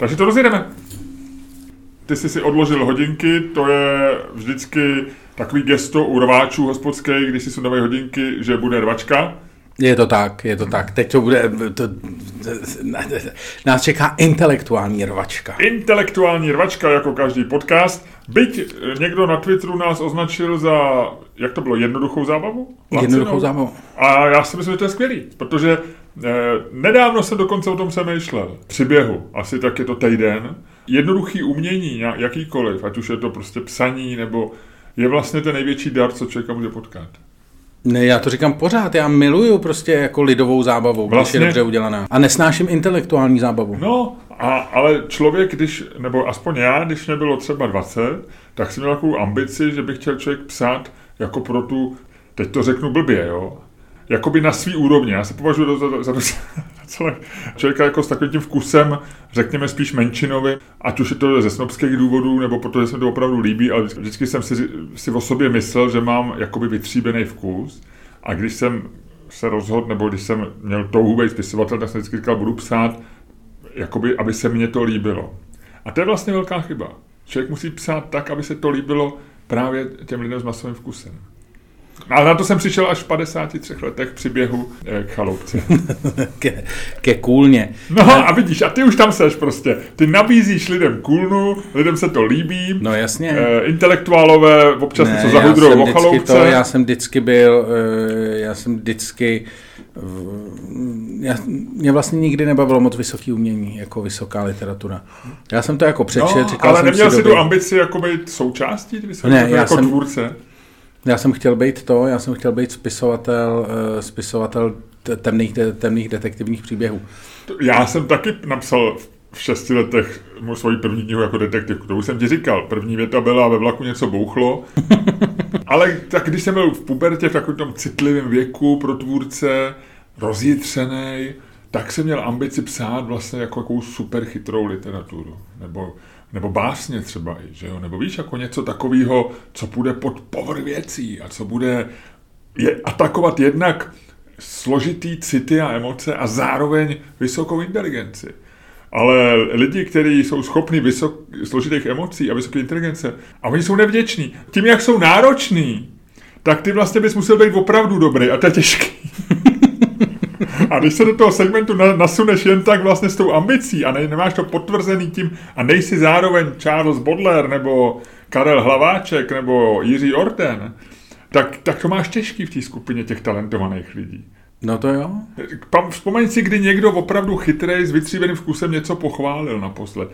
Takže to rozjedeme. Ty jsi si odložil hodinky, to je vždycky takový gesto u rváčů hospodských, když si sundávají hodinky, že bude rvačka. Je to tak, je to tak. Teď to bude, to, nás čeká intelektuální rvačka. Intelektuální rvačka, jako každý podcast. Byť někdo na Twitteru nás označil za, jak to bylo, jednoduchou zábavu? Lacinou. Jednoduchou zábavu. A já si myslím, že to je skvělý, protože nedávno jsem dokonce o tom přemýšlel. Při běhu, asi tak je to týden. Jednoduchý umění, jakýkoliv, ať už je to prostě psaní, nebo je vlastně ten největší dar, co člověka může potkat. Ne, já to říkám pořád, já miluju prostě jako lidovou zábavu, vlastně, když je dobře udělaná. A nesnáším intelektuální zábavu. No, a, ale člověk, když, nebo aspoň já, když nebylo třeba 20, tak jsem měl takovou ambici, že bych chtěl člověk psát jako pro tu, teď to řeknu blbě, jo, jakoby na svý úrovni. Já se považuji za, za, za celé člověka jako s takovým tím vkusem, řekněme spíš menšinový, ať už je to ze snobských důvodů, nebo protože se mi to opravdu líbí, ale vždycky jsem si, si o sobě myslel, že mám jakoby vytříbený vkus. A když jsem se rozhodl, nebo když jsem měl touhu být spisovatel, tak jsem vždycky říkal, budu psát, jakoby, aby se mně to líbilo. A to je vlastně velká chyba. Člověk musí psát tak, aby se to líbilo právě těm lidem s masovým vkusem. Ale na to jsem přišel až v 53 letech při běhu eh, k chaloupce. ke, ke kůlně. No a vidíš, a ty už tam seš prostě. Ty nabízíš lidem kůlnu, lidem se to líbí. No jasně. E, intelektuálové občas ne, něco zahudrou o chaloupce. To, já jsem vždycky byl, e, já jsem vždycky já, mě vlastně nikdy nebavilo moc vysoký umění, jako vysoká literatura. Já jsem to jako přečet, no, říkal ale jsem neměl si, si tu ambici jako být součástí ne, já jako jsem, tvůrce? Já jsem chtěl být to, já jsem chtěl být spisovatel, uh, spisovatel temných, temných detektivních příběhů. Já jsem taky napsal v šesti letech můj svoji první knihu jako detektivku. To už jsem ti říkal. První věta byla, ve vlaku něco bouchlo. Ale tak když jsem byl v pubertě, v takovém tom citlivém věku pro tvůrce, rozjitřený, tak jsem měl ambici psát vlastně jako takovou super chytrou literaturu. Nebo nebo básně třeba že jo? nebo víš, jako něco takového, co bude pod povrch věcí a co bude je atakovat jednak složitý city a emoce a zároveň vysokou inteligenci. Ale lidi, kteří jsou schopni vysok, složitých emocí a vysoké inteligence, a oni jsou nevděční. Tím, jak jsou nároční, tak ty vlastně bys musel být opravdu dobrý a to je těžký. A když se do toho segmentu nasuneš jen tak vlastně s tou ambicí a ne, nemáš to potvrzený tím a nejsi zároveň Charles Bodler nebo Karel Hlaváček nebo Jiří Orten, tak, tak to máš těžký v té skupině těch talentovaných lidí. No to jo. Vzpomeň si, kdy někdo opravdu chytrý s vytříbeným vkusem něco pochválil naposled.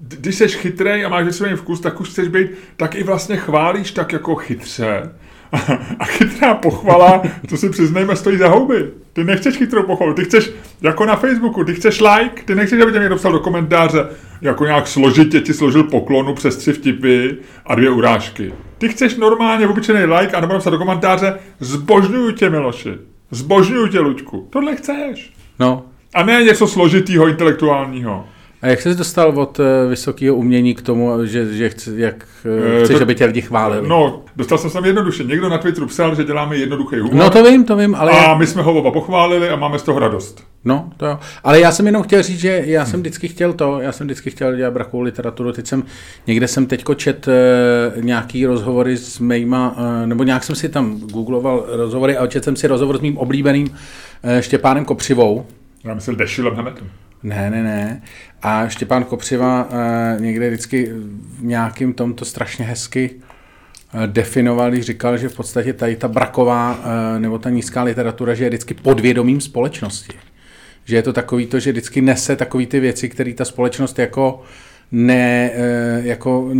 Když jsi chytrý a máš vytříbený vkus, tak už chceš být, tak i vlastně chválíš tak jako chytře a chytrá pochvala, to si přiznejme, stojí za houby. Ty nechceš chytrou pochvalu, ty chceš, jako na Facebooku, ty chceš like, ty nechceš, aby tě někdo psal do komentáře, jako nějak složitě ti složil poklonu přes tři vtipy a dvě urážky. Ty chceš normálně obyčejný like a nebo napsat do komentáře, zbožňuju tě, Miloši, zbožňuju tě, Luďku. Tohle chceš. No. A ne něco složitýho, intelektuálního. A jak jsi dostal od eh, vysokého umění k tomu, že, že chci, jak eh, chceš, to, aby tě lidi chválili? No, dostal jsem se jednoduše. Někdo na Twitteru psal, že děláme jednoduchý humor. No to vím, to vím, ale... A my jsme ho oba pochválili a máme z toho radost. No, to jo. Ale já jsem jenom chtěl říct, že já jsem vždycky chtěl to, já jsem vždycky chtěl dělat brakovou literaturu. Teď jsem, někde jsem teďko čet nějaký rozhovory s mýma, nebo nějak jsem si tam googloval rozhovory a čet jsem si rozhovor s mým oblíbeným Štěpánem Kopřivou. Já myslím Dešilem Hametem. Ne, ne, ne. A Štěpán Kopřiva uh, někde vždycky v nějakým tomto strašně hezky uh, definoval, když říkal, že v podstatě tady ta braková uh, nebo ta nízká literatura, že je vždycky podvědomím společnosti. Že je to takový to, že vždycky nese takový ty věci, které ta společnost jako ne, jako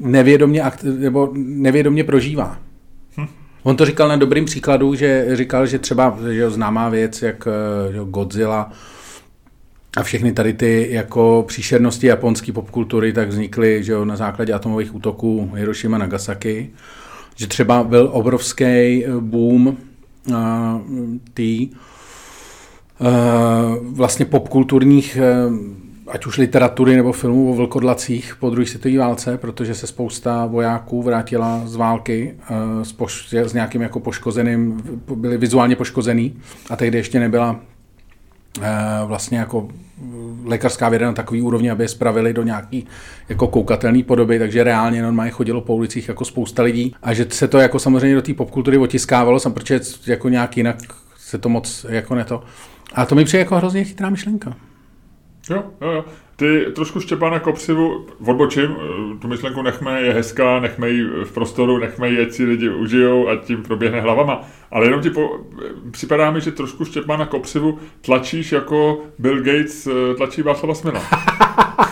nevědomě, nebo nevědomě prožívá. Hm. On to říkal na dobrým příkladu, že říkal, že třeba že známá věc, jak Godzilla a všechny tady ty jako příšernosti japonské popkultury tak vznikly že jo, na základě atomových útoků Hiroshima Nagasaki. Že třeba byl obrovský boom uh, tý uh, vlastně popkulturních uh, ať už literatury nebo filmů o vlkodlacích po druhé světové válce, protože se spousta vojáků vrátila z války s, poš- s nějakým jako poškozeným, byli vizuálně poškozený a tehdy ještě nebyla vlastně jako lékařská věda na takový úrovni, aby je spravili do nějaký jako koukatelný podoby, takže reálně normálně chodilo po ulicích jako spousta lidí a že se to jako samozřejmě do té popkultury otiskávalo, sam, protože jako nějak jinak se to moc jako neto. A to mi přijde jako hrozně chytrá myšlenka. Jo, jo, jo. Ty trošku Štěpána Kopřivu odbočím, eh, tu myšlenku nechme, je hezká, nechme ji v prostoru, nechme ji, ať si lidi užijou a tím proběhne hlavama. Ale jenom ti po, připadá mi, že trošku Štěpána Kopřivu tlačíš jako Bill Gates eh, tlačí Václava Smila.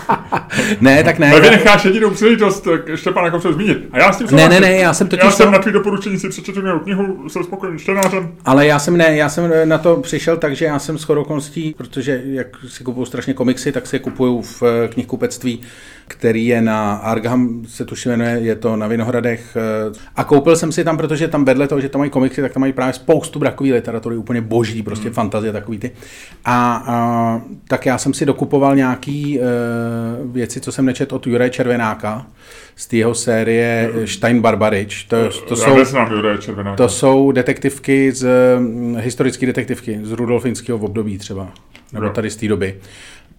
ne, tak ne. Ale necháš jedinou příležitost Štěpána Kopřivu zmínit. A já s tím Ne, ne, ne, já jsem totiž... Já jsem na tvý doporučení si přečetl knihu, jsem spokojený čtenářem. Ale já jsem ne, já jsem na to přišel tak, že já jsem s okolností, protože jak si kupuju strašně komiksy, tak si je kupuju v eh, knihkupectví, který je na Arkham, se tuším jmenuje, je to na Vinohradech. Eh, a koupil jsem si tam, protože tam vedle toho, že tam mají komiksy, tak tam mají právě spoustu brakové literatury, úplně boží, prostě hmm. fantazie takový ty. A, a tak já jsem si dokupoval nějaký uh, věci, co jsem nečet od Jure Červenáka z té jeho série Stein Barbarič. To, to, jsou, to jsou detektivky z hm, historické detektivky z Rudolfinského období třeba, nebo tady z té doby.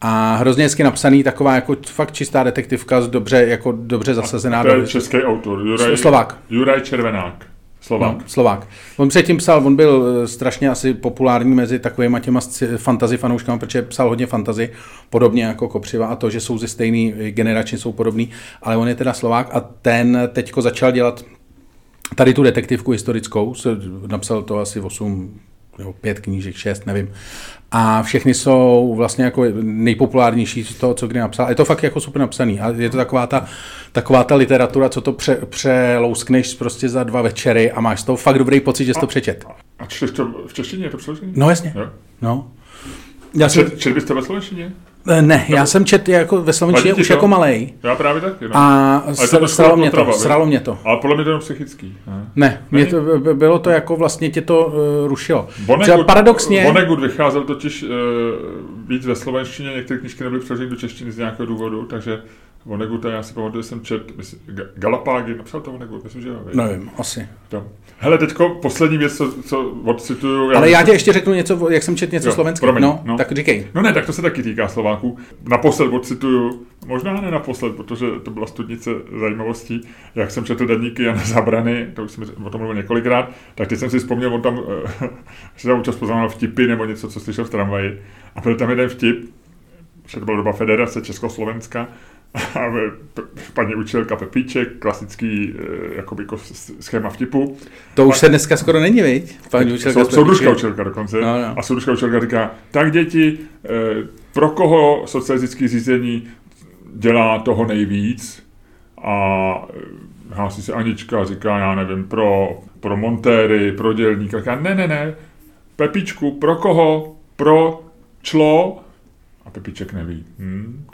A hrozně hezky napsaný, taková jako fakt čistá detektivka, dobře, jako dobře zasazená. to je do... český autor, Juraj, Slovák. Juraj Červenák. Slovák. No, Slovák. On předtím psal, on byl eh, strašně asi populární mezi takovými těma fantasy fanouškami, protože psal hodně fantasy, podobně jako Kopřiva a to, že jsou ze stejný generační, jsou podobný, ale on je teda Slovák a ten teďko začal dělat tady tu detektivku historickou, napsal to asi 8 nebo pět knížek, šest, nevím. A všechny jsou vlastně jako nejpopulárnější z toho, co kdy napsal. Je to fakt jako super napsaný. A je to taková ta, taková ta literatura, co to pře, přelouskneš prostě za dva večery a máš z toho fakt dobrý pocit, že jsi to přečet. A čteš to v češtině, je to přeložené? No jasně. Jo? No. Já čet, čet bys to ve slovenštině? Eh, ne, já jsem čet jako ve slovenštině už to? jako malej. Já právě taky. No. A sralo mě to, sralo mě to. Ale podle mě to je psychický. Ne, ne mě to, bylo to jako vlastně tě to uh, rušilo. Vonnegut, paradoxně... Vonnegut vycházel totiž uh, víc ve slovenštině, některé knižky nebyly přeloženy do češtiny z nějakého důvodu, takže Voneguta, já si pamatuju, že jsem čet, myslím, Galapágy, napsal to Vonegut, myslím, že jo. Nevím, asi. To. Hele, teďko poslední věc, co, co odcituju. Já Ale já tě ještě řeknu něco, jak jsem čet něco slovenského. No, no, tak říkej. No ne, tak to se taky týká Slováků. Naposled odcituju, možná ne naposled, protože to byla studnice zajímavostí, jak jsem četl deníky Jana Zabrany, to už jsem o tom mluvil několikrát, tak teď jsem si vzpomněl, on tam, že tam občas poznamenal vtipy nebo něco, co slyšel v tramvaji. A byl tam jeden vtip, že to byla doba Federace Československa, paní učitelka Pepíček, klasický eh, jakoby schéma vtipu. To už a, se dneska skoro není, viď? Paní učitelka sou, Soudružka učitelka dokonce. No, no. A soudružka učitelka říká, tak děti, eh, pro koho socialistické řízení dělá toho nejvíc? A eh, hlásí se Anička, říká, já nevím, pro, pro montéry, pro dělníka. Říká, ne, ne, ne, Pepičku, pro koho? Pro člo? A Pepiček neví. Hm?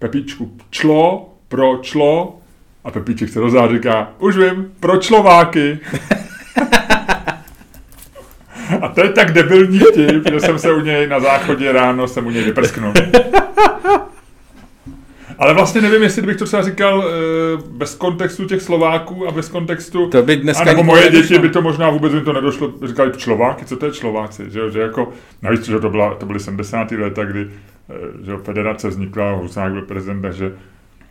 Pepíčku člo, pro člo a Pepíček se rozhá říká, už vím, pro člováky. a to je tak debilní vtip, že jsem se u něj na záchodě ráno jsem u něj vyprsknul. Ale vlastně nevím, jestli bych to třeba říkal e, bez kontextu těch Slováků a bez kontextu... To by dneska... A nebo moje děti by to možná vůbec jim to nedošlo, říkali Slováky, co to je Slováci, že, že jako, navíc, že to, byla, to byly 70. léta, kdy Eh, že federace vznikla, Husák byl prezident, takže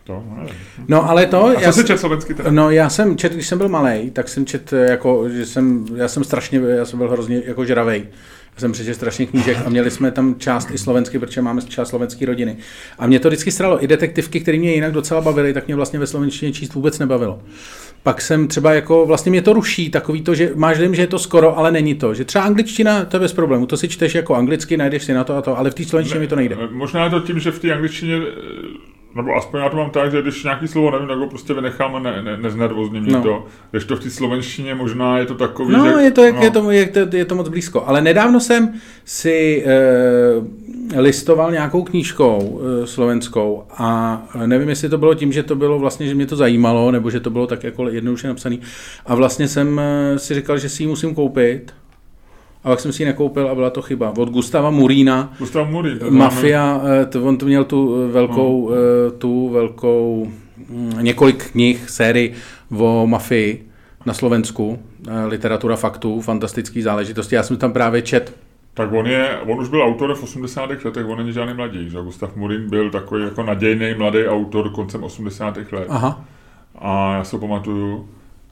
to, no, no ale to... A co já jsi čet slovenský teda? No já jsem čet, když jsem byl malý, tak jsem čet eh, jako, že jsem, já jsem strašně, já jsem byl hrozně jako žravej. Já jsem přečetl strašně knížek a měli jsme tam část i slovensky, protože máme část slovenské rodiny. A mě to vždycky stralo. I detektivky, které mě jinak docela bavily, tak mě vlastně ve slovenštině číst vůbec nebavilo pak jsem třeba jako, vlastně mě to ruší, takový to, že máš dojem, že je to skoro, ale není to. Že třeba angličtina, to je bez problému, to si čteš jako anglicky, najdeš si na to a to, ale v té slovenštině mi to nejde. Možná je to tím, že v té angličtině nebo aspoň já to mám tak, že když nějaký slovo nevím, tak ho prostě vynechám a ne, ne, neznervozní mě no. to. Když to v té slovenštině možná je to takový, No, že, je, to, no. je, to, je, to, je to moc blízko. Ale nedávno jsem si e, listoval nějakou knížkou e, slovenskou a nevím, jestli to bylo tím, že to bylo vlastně, že mě to zajímalo, nebo že to bylo tak jako jednoduše napsaný. A vlastně jsem e, si říkal, že si ji musím koupit a pak jsem si ji nekoupil a byla to chyba. Od Gustava Murína. Gustav Murín. Mafia, eh, to, on tu měl tu velkou, no. tu velkou, mm, několik knih, sérii o mafii na Slovensku, eh, literatura faktů, fantastické záležitosti. Já jsem tam právě čet Tak on, je, on už byl autor v 80. letech, on není žádný mladík. Že? Gustav Murín byl takový jako nadějný mladý autor koncem 80. let. Aha. A já se pamatuju.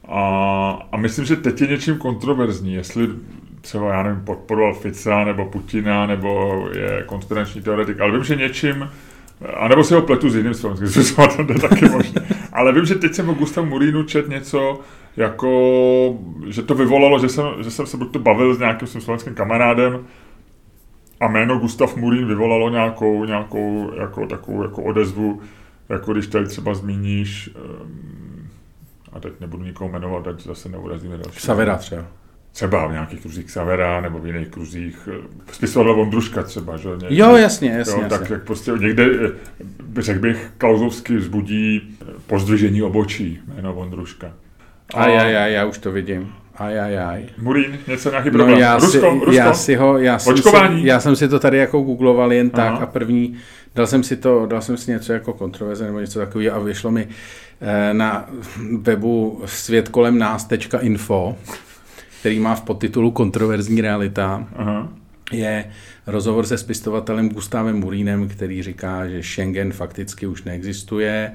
A, a myslím, že teď je něčím kontroverzní, jestli třeba, já nevím, podporoval Fica nebo Putina, nebo je konspirační teoretik, ale vím, že něčím, a nebo si ho pletu s jiným slovenským spisovatel, to je taky možné. Ale vím, že teď jsem o Gustavu Murínu čet něco, jako, že to vyvolalo, že jsem, že jsem se buď to bavil s nějakým svým slovenským kamarádem a jméno Gustav Murín vyvolalo nějakou, nějakou jako, takovou jako odezvu, jako když tady třeba zmíníš, um, a teď nebudu nikoho jmenovat, ať zase neurazíme další. Savera třeba. Třeba v nějakých kruzích Savera nebo v jiných kruzích. Spisoval Vondruška třeba, že? Někde, jo, jasně, jasně. Jo, jasně. tak jak prostě někde, řekl bych, Klauzovsky vzbudí pozdvižení obočí jméno Vondruška. Aj, aj, aj, já už to vidím. Aj, aj, aj. Murín, něco nějaký No, problém. já, Rusko, si, Rusko? já si ho, já jsem, si, Očkování? já jsem si to tady jako googloval jen tak Aha. a první, dal jsem si to, dal jsem si něco jako kontroverze nebo něco takového a vyšlo mi eh, na webu světkolemnás.info, který má v podtitulu Kontroverzní realita, Aha. je rozhovor se spistovatelem Gustavem Murínem, který říká, že Schengen fakticky už neexistuje,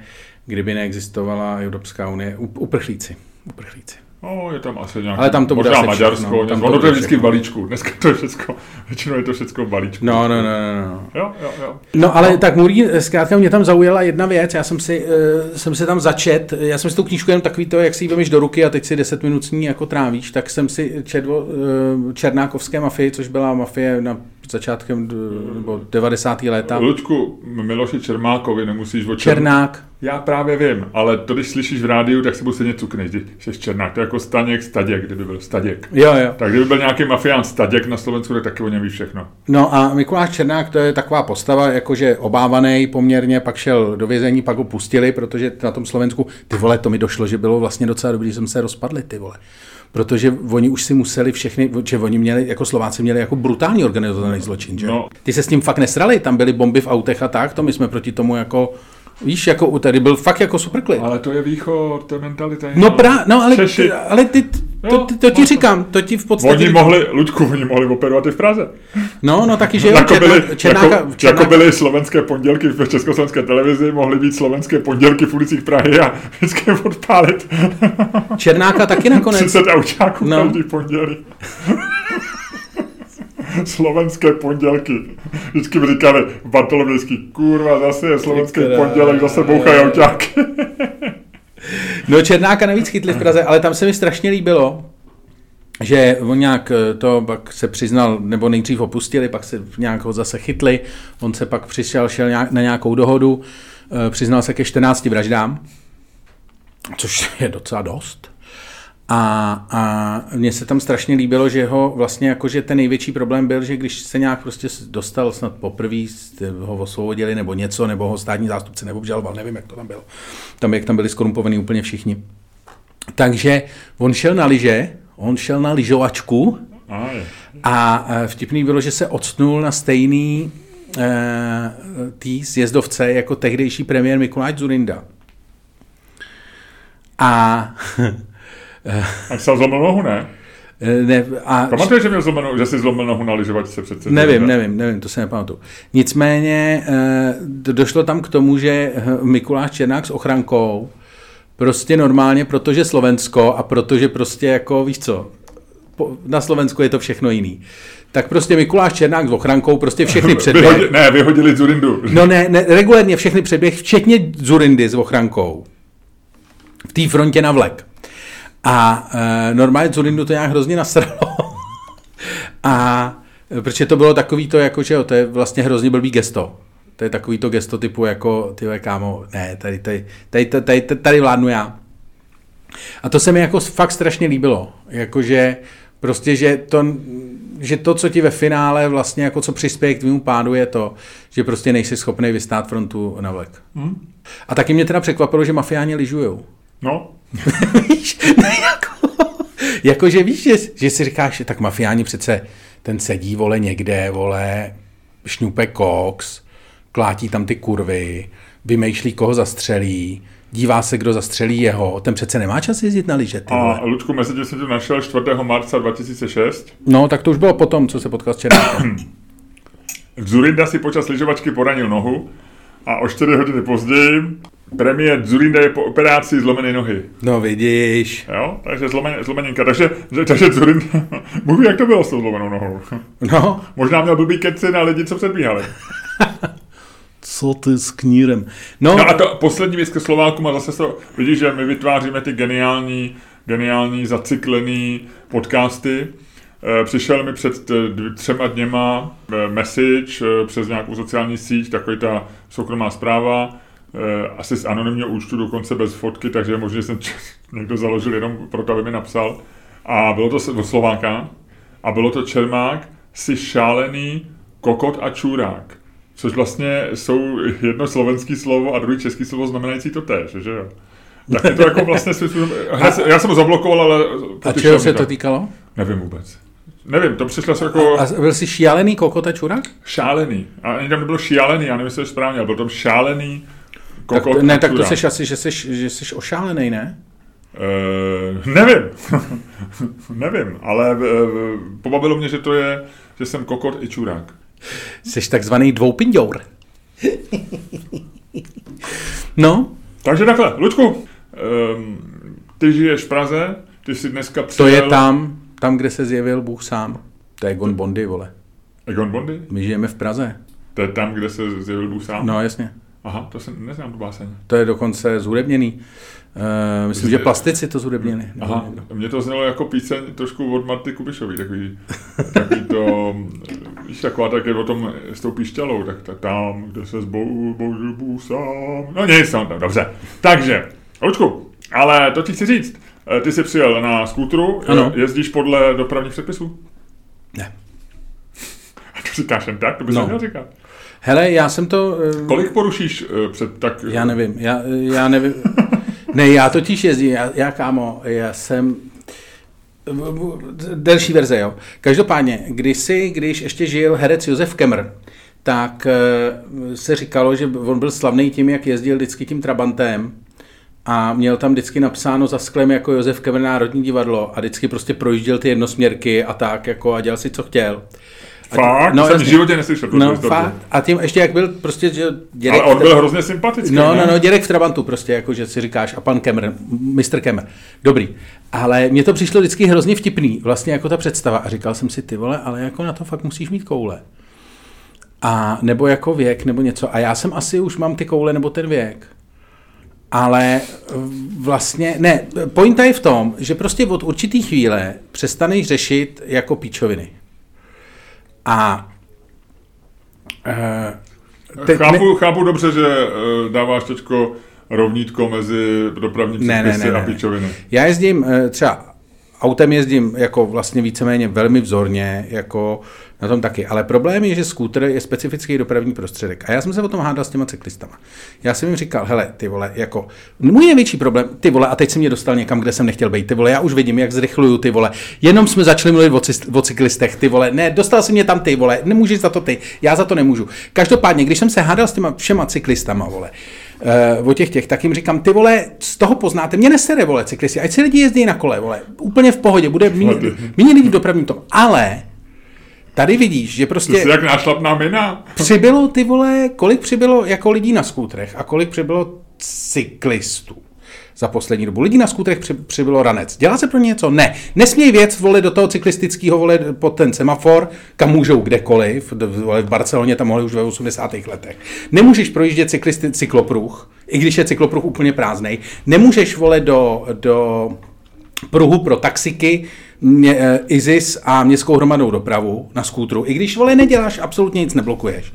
kdyby neexistovala Evropská unie, up- uprchlíci. uprchlíci. No, je tam asi nějaký, Ale tam to bude možná asi Maďarsko, všechno, tam to ono to je vždycky v balíčku. Dneska to je všechno, většinou je to všechno v balíčku. No, no, no, no, no. Jo, jo, jo. No ale tak Murín, zkrátka mě tam zaujala jedna věc, já jsem si, uh, jsem se tam začet, já jsem si tu knížku jenom takový to, jak si ji vemeš do ruky a teď si 10 minut s ní jako trávíš, tak jsem si četl uh, Černákovské mafii, což byla mafie na začátkem d- nebo 90. léta. Luďku, Miloši Čermákovi nemusíš o Čer... Černák, Já právě vím, ale to, když slyšíš v rádiu, tak si budu stejně cukneš, když jsi Černák. To je jako Staněk, Staděk, kdyby byl Staděk. jo, jo. Tak kdyby byl nějaký mafián Staděk na Slovensku, tak taky o něm ví všechno. No a Mikuláš Černák to je taková postava, jakože obávaný poměrně, pak šel do vězení, pak ho pustili, protože na tom Slovensku, ty vole, to mi došlo, že bylo vlastně docela dobrý, že jsme se rozpadli, ty vole. Protože oni už si museli všechny, že oni měli, jako Slováci měli jako brutální organizovaný zločin, že? No. Ty se s tím fakt nesrali, tam byly bomby v autech a tak, to my jsme proti tomu jako, víš, jako tady byl fakt jako superklid. Ale to je východ, to je mentalita. No, pra, no ale, Češi. ty, ale ty, to, Jo, to, to ti říkám, to ti v podstatě... Oni mohli, Luďku, oni mohli operovat i v Praze. No, no taky, že jo, jako, byly, Černá, Černáka, jako, Černáka, jako byly slovenské pondělky v československé televizi, mohly být slovenské pondělky v ulicích Prahy a vždycky odpálit Černáka taky nakonec. 30 autáků no. každý pondělí. slovenské pondělky. Vždycky mi říkali Bartolomějský, kurva, zase je slovenský Ty pondělek, zase bouchají autáky. No Černáka navíc chytli v Praze, ale tam se mi strašně líbilo, že on nějak eh, to pak se přiznal, nebo nejdřív opustili, pak se nějak ho zase chytli, on se pak přišel, šel nějak- na nějakou dohodu, eh, přiznal se ke 14 vraždám, což je docela dost. A, a mně se tam strašně líbilo, že ho vlastně jakože ten největší problém byl, že když se nějak prostě dostal snad poprvé, ho osvobodili nebo něco, nebo ho státní zástupce neobžaloval, nevím, jak to tam bylo. Tam, jak tam byli skorumpovaní úplně všichni. Takže on šel na lyže, on šel na lyžovačku a vtipný bylo, že se odstnul na stejný eh, tý sjezdovce jako tehdejší premiér Mikuláš Zurinda. A, A se zlomil nohu, ne? eh, ne, a Pamatuješ, že, měl zlomenou, že jsi zlomil nohu na lyžovačce přece? Nevím, nevím, nevím, to se nepamatuju. Nicméně eh, do- došlo tam k tomu, že eh, Mikuláš Černák s ochrankou prostě normálně, protože Slovensko a protože prostě jako, víš co, na Slovensku je to všechno jiný. Tak prostě Mikuláš Černák s ochrankou, prostě všechny předběhy. Vyhodili, ne, vyhodili Zurindu. No ne, ne, regulérně všechny předběh, včetně Zurindy s ochrankou. V té frontě na vlek. A e, normálně Zurindu to nějak hrozně nasralo. A e, protože to bylo takový to, jako, že jo, to je vlastně hrozně blbý gesto. To je takový to gesto typu jako, ty kámo, ne, tady, tady, tady, tady, tady, tady, vládnu já. A to se mi jako fakt strašně líbilo. Jakože prostě, že to, že to, co ti ve finále vlastně jako co přispěje k tvému pádu, je to, že prostě nejsi schopný vystát frontu na vlek. Hm? A taky mě teda překvapilo, že mafiáni lyžujou. No, víš, ne, jako, jako, že víš, že, že si říkáš, tak mafiáni přece, ten sedí, vole, někde, vole, šňupe koks, klátí tam ty kurvy, vymýšlí, koho zastřelí, dívá se, kdo zastřelí jeho. Ten přece nemá čas jezdit na lyže. ty vole. A Lučku, mezi tím jsem to našel 4. marca 2006. No, tak to už bylo potom, co se potkal s Černákem. Zurinda si počas lyžovačky poranil nohu a o 4 hodiny později premiér Zurinda je po operaci zlomené nohy. No vidíš. Jo, takže zlomen, zlomeninka. Takže, že- takže Zurinda, Bůh ví, jak to bylo s tou zlomenou nohou. No, Možná měl blbý keci na lidi, co předbíhali. co ty s knírem. No, No a to poslední věc ke Slovákům a zase to, vidíš, že my vytváříme ty geniální, geniální zacyklený podcasty. Eh, Přišel mi před dv- třema dněma eh, message přes nějakou sociální síť, takový ta soukromá zpráva, asi z anonymního účtu, dokonce bez fotky, takže je možná, jsem někdo založil jenom proto, aby mi napsal. A bylo to od Slováka a bylo to Čermák, si šálený kokot a čurák. Což vlastně jsou jedno slovenský slovo a druhý český slovo znamenající to též, že jo? Tak je to jako vlastně způsobem- se- Já jsem ho zablokoval, ale... a čeho se to týkalo? Nevím vůbec. Nevím, to přišlo se jako A byl jsi šialený kokot a čurák? šálený. A ani tam nebylo šialený, já nevím, jestli to je správně, ale byl tam šálený Tak, ne, tak to seš asi, že jsi, že jsi ošálený, ne? Uh, nevím. nevím, ale uh, pobavilo mě, že to je, že jsem kokot i čurák. Jsi takzvaný dvoupinďour. no, Takže takhle, Luďku, um, ty žiješ v Praze, ty jsi dneska to přijel... je tam, tam, kde se zjevil Bůh sám. To je Gon Bondy, vole. Egon Bondy? My žijeme v Praze. To je tam, kde se zjevil Bůh sám? No, jasně. Aha, to jsem neznám tu báseň. To je dokonce zhudebněný. Uh, myslím, že plastici to zhudebnili. nebo Aha, někdo. mně to znělo jako píseň trošku od Marty Kubišový, takový, takový to, víš, taková tak je o tom s tou píšťalou, tak, tak tam, kde se zbou, Bůh sám. No nic, no, no, dobře. Takže, Lučku, ale to ti chci říct, eh, ty jsi přijel na skútru, eh, Ano. jezdíš podle dopravních předpisů? Ne. A to říkáš jen tak, to bys No. neměl říkat. Hele, já jsem to... eh, Kolik porušíš eh, před tak... Já nevím, já, já nevím. Ne, já totiž jezdím, já, já kámo, já jsem... Delší verze, jo. Každopádně, kdysi, když ještě žil herec Josef Kemr, tak eh, se říkalo, že on byl slavný tím, jak jezdil vždycky tím Trabantem a měl tam vždycky napsáno za sklem jako Josef Kemr Národní divadlo a vždycky prostě projížděl ty jednosměrky a tak jako a dělal si, co chtěl. A Fakt? no, jsem v životě neslyšel. No, fakt. A tím ještě jak byl prostě, že dědek, Ale on byl hrozně sympatický. No, ne? no, no, dědek v Trabantu prostě, jako že si říkáš, a pan Kemr, Mr. Kemr, dobrý. Ale mně to přišlo vždycky hrozně vtipný, vlastně jako ta představa. A říkal jsem si, ty vole, ale jako na to fakt musíš mít koule. A nebo jako věk, nebo něco. A já jsem asi už mám ty koule, nebo ten věk. Ale vlastně, ne, pointa je v tom, že prostě od určitý chvíle přestaneš řešit jako píčoviny. A eh, Teď chápu, chápu dobře, že uh, dáváš teďko rovnítko mezi dopravní Ne, ne, předpisy ne, ne. a píčoviny. Já jezdím eh, třeba autem jezdím jako vlastně víceméně velmi vzorně, jako na tom taky. Ale problém je, že skútr je specifický dopravní prostředek. A já jsem se o tom hádal s těma cyklistama. Já jsem jim říkal, hele, ty vole, jako můj největší problém, ty vole, a teď jsem mě dostal někam, kde jsem nechtěl být, ty vole, já už vidím, jak zrychluju, ty vole. Jenom jsme začali mluvit o, cyst, o cyklistech, ty vole. Ne, dostal jsem mě tam ty, vole, nemůžeš za to ty, já za to nemůžu. Každopádně, když jsem se hádal s těma všema cyklistama, vole, uh, o těch těch, tak jim říkám, ty vole, z toho poznáte, mě nesere, vole, cyklisti, ať si lidi jezdí na kole, vole, úplně v pohodě, bude méně méně lidí v dopravním tom, ale tady vidíš, že Ty prostě jsi jak nášlapná mina. přibylo, ty vole, kolik přibylo jako lidí na skútrech a kolik přibylo cyklistů za poslední dobu. Lidí na skútrech při, přibylo ranec. Dělá se pro ně něco? Ne. Nesmějí věc, vole, do toho cyklistického, vole, pod ten semafor, kam můžou kdekoliv. Vole, v Barceloně tam mohli už ve 80. letech. Nemůžeš projíždět cyklisty, cyklopruh, i když je cyklopruh úplně prázdnej. Nemůžeš, vole, do, do pruhu pro taxiky, mě, eh, ISIS a městskou hromadnou dopravu na skútru, i když, vole, neděláš, absolutně nic neblokuješ.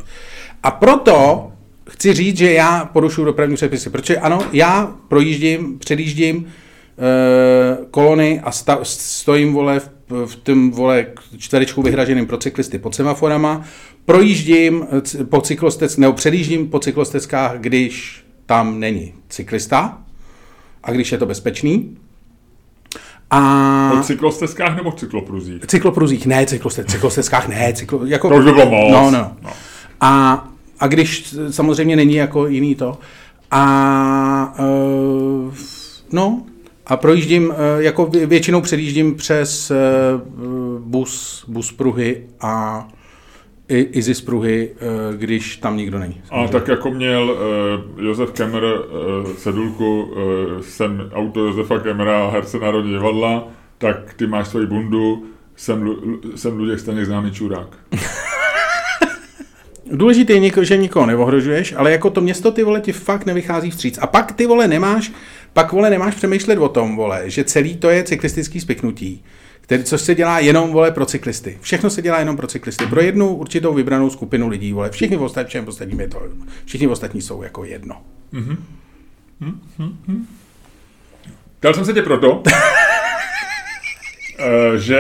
A proto chci říct, že já porušuju dopravní předpisy, protože ano, já projíždím, předjíždím eh, kolony a sta, stojím, vole, v, v tom, vole, čtverečku vyhraženým pro cyklisty pod semaforama, projíždím po cyklostec, nebo předjíždím po cyklostezkách, když tam není cyklista a když je to bezpečný. A O cyklostezkách nebo cyklopruzích? cyklopruzích, ne, cykloste, cyklostezkách, ne, cyklo, jako, To už by bylo moc. No, no. No. A A když samozřejmě není jako jiný to. A uh, no, a projíždím, eh, jako většinou předjíždím přes bus, bus pruhy a i, i z pruhy, když tam nikdo není. A tak jako měl uh, Josef Kemmer uh, sedulku uh, jsem auto Josefa Kemera herce Národní divadla, tak ty máš svoji bundu, jsem, jsem Luděk Staněk známý čurák. Důležité je, že nikoho neohrožuješ, ale jako to město ty vole ti fakt nevychází vstříc. A pak ty vole nemáš, pak vole nemáš přemýšlet o tom, vole, že celý to je cyklistický spiknutí, který, což se dělá jenom, vole, pro cyklisty. Všechno se dělá jenom pro cyklisty. Pro jednu určitou vybranou skupinu lidí, vole. Všichni ostatní, je to, všichni ostatní jsou jako jedno. Mm-hmm. Mm-hmm. Dal jsem se tě proto, eh, že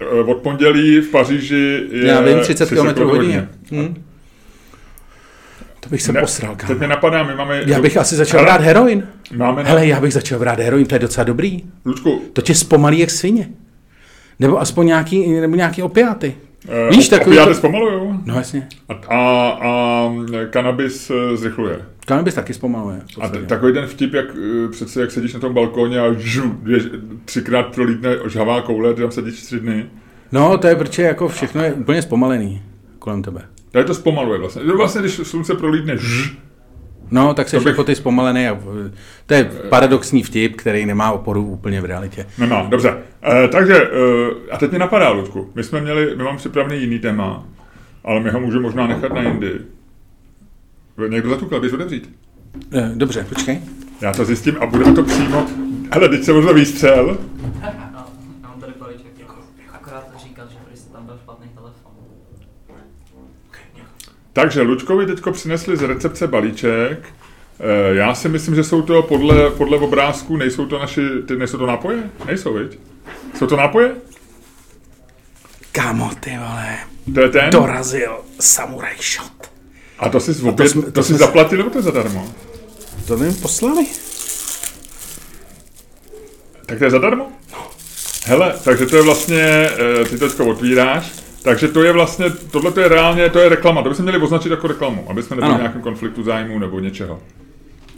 eh, od pondělí v Paříži je... Já vím, 30 km hodině. Hmm. To bych se posral. Teď mě napadá, my máme... Já bych asi začal brát heroin. Máme Hele, já bych začal brát heroin, to je docela dobrý. Lučku. To tě zpomalí jak svině. Nebo aspoň nějaký, nebo nějaký opiáty. Uh, Víš, takový... Opiáty to... zpomalujou. No jasně. A, a, a kanabis eh, zrychluje. Kanabis taky zpomaluje. A t- takový ten vtip, jak eh, přece jak sedíš na tom balkóně a žu, dvě, třikrát prolítne žhavá koule, ty tam sedíš tři dny. No, to je, protože jako všechno je úplně zpomalený kolem tebe. Tady to zpomaluje vlastně. Vlastně, když slunce prolítne žž, No, tak jsi bych... jako ty zpomalený. A, to je paradoxní vtip, který nemá oporu úplně v realitě. Nemá, dobře. E, takže, e, a teď mě napadá, Ludku, my jsme měli, my máme připravený jiný téma, ale my ho můžeme možná nechat na jindy. Někdo zatukal, běž otevřít. E, dobře, počkej. Já to zjistím a budeme to přímo... Hele, teď se možná výstřel. Takže Lučkovi teďko přinesli z recepce balíček. Eh, já si myslím, že jsou to podle, podle obrázků, nejsou to naši, ty, nejsou to nápoje? Nejsou, viď? Jsou to nápoje? Kámo, ty vole. To je ten? Dorazil Samurai Shot. A to jsi, opět, to, jsme, to, to jsi jsme... zaplatil nebo to zadarmo? To mi poslali. Tak to je zadarmo? No. Hele, takže to je vlastně, eh, ty to teďka otvíráš takže to je vlastně, tohle to je reálně, to je reklama, to bychom měli označit jako reklamu, aby jsme nebyli v nějakém konfliktu zájmu nebo něčeho.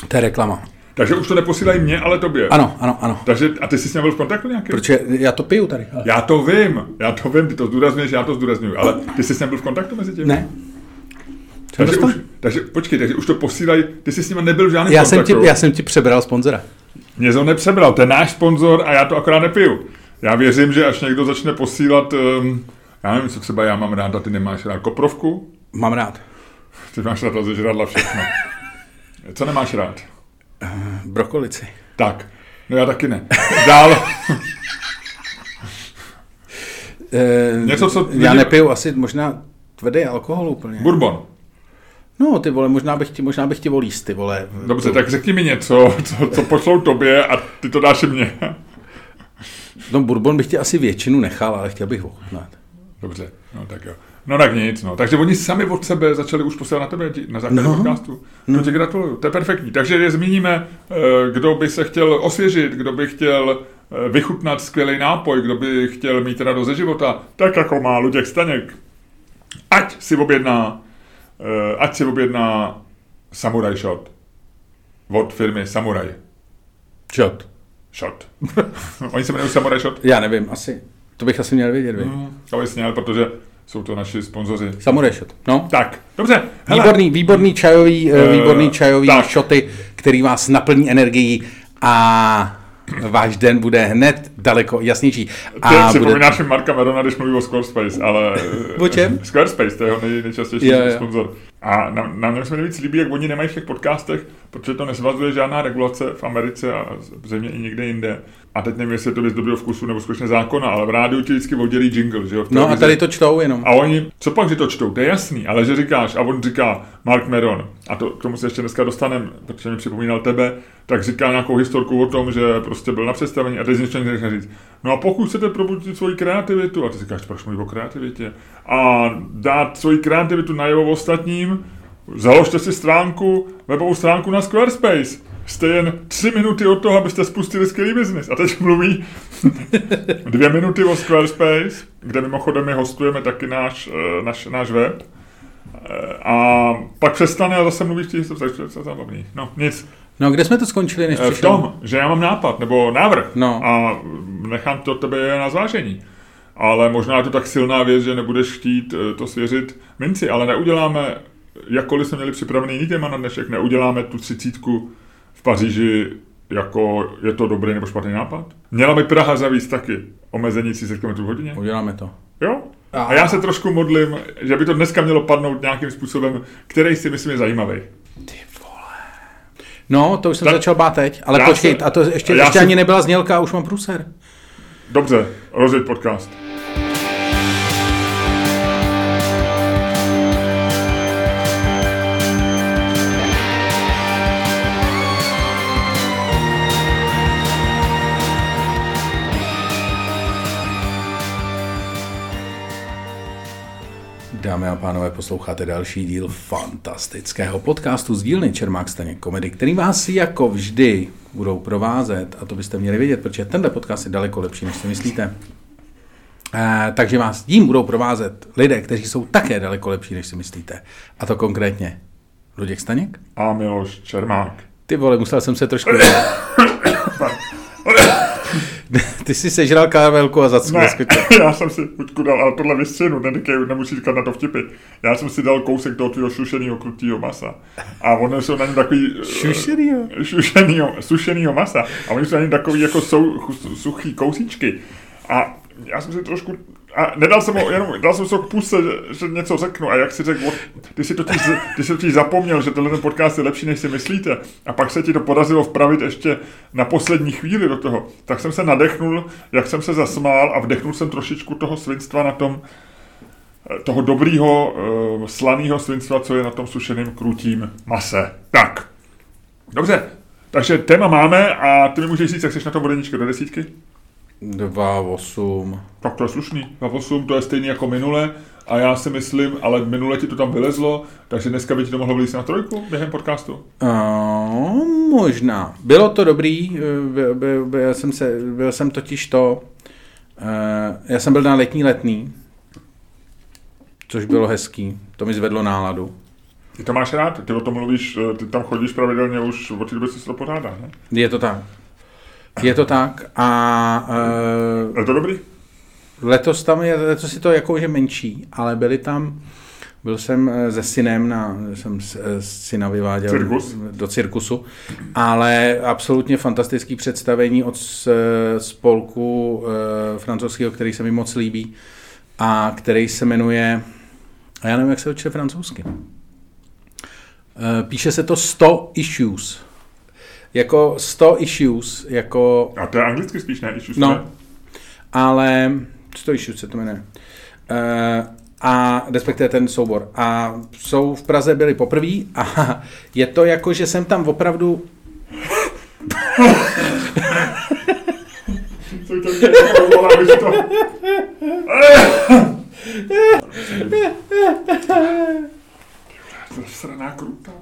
To je reklama. Takže už to neposílají mě, ale tobě. Ano, ano, ano. Takže, a ty jsi s ním byl v kontaktu nějaký? Protože já to piju tady. Ale. Já to vím, já to vím, ty to zdůrazňuješ, já to zdůrazňuji, ale ty jsi s ním byl v kontaktu mezi tím? Ne. Takže už, takže počkej, takže už to posílají, ty jsi s ním nebyl v žádném já kontaktu. Jsem ti, já jsem ti přebral sponzora. Mě to nepřebral, to je náš sponzor a já to akorát nepiju. Já věřím, že až někdo začne posílat um, já nevím, co třeba já mám rád a ty nemáš rád. Koprovku? Mám rád. Ty máš rád zežradla všechno. Co nemáš rád? Uh, brokolici. Tak. No já taky ne. Dál. uh, Něco, co... Já nepiju asi možná tvrdý alkohol úplně. Bourbon. No, ty vole, možná bych ti, možná bych ti volí ty vole. Dobře, to... tak řekni mi něco, co, co pošlou tobě a ty to dáš mně. No, bourbon bych ti asi většinu nechal, ale chtěl bych ochutnat. Dobře, no tak jo. No tak nic, no. Takže oni sami od sebe začali už posílat na tebe na základě no. podcastu. No. To tě gratuluju, to je perfektní. Takže je zmíníme, eh, kdo by se chtěl osvěžit, kdo by chtěl eh, vychutnat skvělý nápoj, kdo by chtěl mít radost ze života, tak jako má Luděk Staněk. Ať si objedná, eh, ať si objedná Samurai Shot od firmy Samurai. Shot. Shot. Oni se jmenují Samurai Shot? Já nevím, asi. To bych asi měl vědět, mm, to bys měl, protože jsou to naši sponzoři. Samurai Shot, no. Tak, dobře. Hele. Výborný, výborný čajový, uh, výborný čajový tak. šoty, který vás naplní energií a váš den bude hned daleko jasnější. A Ty si bude... vzpomínáš Marka Merona, když mluví o Squarespace, ale... o čem? Squarespace, to je jeho nej, nejčastější jo, jo. sponzor. A na, na něm se mi nejvíc líbí, jak oni nemají v těch podcastech, protože to nesvazuje žádná regulace v Americe a zřejmě i někde jinde. A teď nevím, jestli je to věc dobrého vkusu nebo skutečně zákona, ale v rádiu ti vždycky oddělí jingle, že jo? No a tady to čtou jenom. A oni, co pak, že to čtou, to je jasný, ale že říkáš, a on říká Mark Meron, a to, k tomu se ještě dneska dostaneme, protože mi připomínal tebe, tak říká nějakou historku o tom, že prostě byl na představení a teď nechce říct. No a pokud chcete probudit svoji kreativitu, a ty říkáš, proč mluví o kreativitě, a dát svoji kreativitu najevo ostatním, založte si stránku, webovou stránku na Squarespace. Jste jen tři minuty od toho, abyste spustili skvělý biznis. A teď mluví dvě minuty o Squarespace, kde mimochodem my hostujeme taky náš, eh, náš, náš web. Eh, A pak přestane a zase mluvíš ty, takže to je zábavný. No, nic. No, kde jsme to skončili, než Eh, V přišel? tom, že já mám nápad, nebo návrh No. a nechám to tebe na zvážení. Ale možná je to tak silná věc, že nebudeš chtít to svěřit minci, ale neuděláme, jakkoliv jsme měli připravený jiný téma na dnešek, neuděláme tu třicítku v Paříži jako je to dobrý nebo špatný nápad? Měla by Praha zavíst taky omezení 30 km v hodině? Uděláme to. Jo? A já se trošku modlím, že by to dneska mělo padnout nějakým způsobem, který si myslím je zajímavý. No, to už jsem Tak- začal bát teď, ale počkej, se- a to ještě, ještě si- ani nebyla znělka a už mám průser. Dobře, rozjeď podcast. Dámy a pánové, posloucháte další díl fantastického podcastu z dílny Čermák Staněk Komedy, který vás jako vždy budou provázet, a to byste měli vědět, protože tenhle podcast je daleko lepší, než si myslíte. Eh, takže vás tím budou provázet lidé, kteří jsou také daleko lepší, než si myslíte. A to konkrétně Luděk Staněk? A Miloš Čermák. Ty vole, musel jsem se trošku... Ty si sežral kávelku a Ne, zaskočil. já jsem si chuťku dal, ale tohle vystřihnu, nedekej, nemusíš říkat na to vtipy. Já jsem si dal kousek toho tvýho šušenýho krutýho masa. A ono jsou na něm takový... eh, Šušenýho? Šušenýho, sušenýho masa. A oni jsou na něm takový jako sou, suchý kousíčky. A já jsem si trošku... A nedal jsem ho, jenom dal jsem se k půse, že, že, něco řeknu. A jak si řekl, ty si totiž, ty si totiž zapomněl, že tenhle ten podcast je lepší, než si myslíte. A pak se ti to podařilo vpravit ještě na poslední chvíli do toho. Tak jsem se nadechnul, jak jsem se zasmál a vdechnul jsem trošičku toho svinstva na tom, eh, toho dobrýho, uh, slaného svinstva, co je na tom sušeném krutím mase. Tak. Dobře. Takže téma máme a ty mi můžeš říct, jak jsi na tom vodenička do desítky? 2,8. Tak to je slušný. 2,8 to je stejný jako minule a já si myslím, ale minule ti to tam vylezlo, takže dneska by ti to mohlo vylít na trojku během podcastu. Uh, možná. Bylo to dobrý, eh, byl, byl, byl, jsem, se, byl jsem totiž to, uh, já jsem byl na letní letný, což bylo hezký, to mi zvedlo náladu. Ty to máš rád, ty o tom mluvíš, eh, ty tam chodíš pravidelně už od té doby, co se to pořádá, ne? Je to tak. Je to tak a uh, Je to dobrý? letos tam je, letos je to jakože menší, ale byli tam, byl jsem eh, se synem, na, jsem s- eh, syna vyváděl Cirkus? do cirkusu, ale absolutně fantastický představení od spolku francouzského, který se mi moc líbí a který se jmenuje, a já nevím, jak se to čte francouzsky. Píše se to 100 issues. Jako 100 issues, jako A to je anglicky spíš, ne? Issues, No. ne? ale 100 issues se to jmenuje. Uh, a respektive ten soubor. A jsou v Praze byli poprvé a je to jako, že jsem tam opravdu Co to to... To je sraná krutá.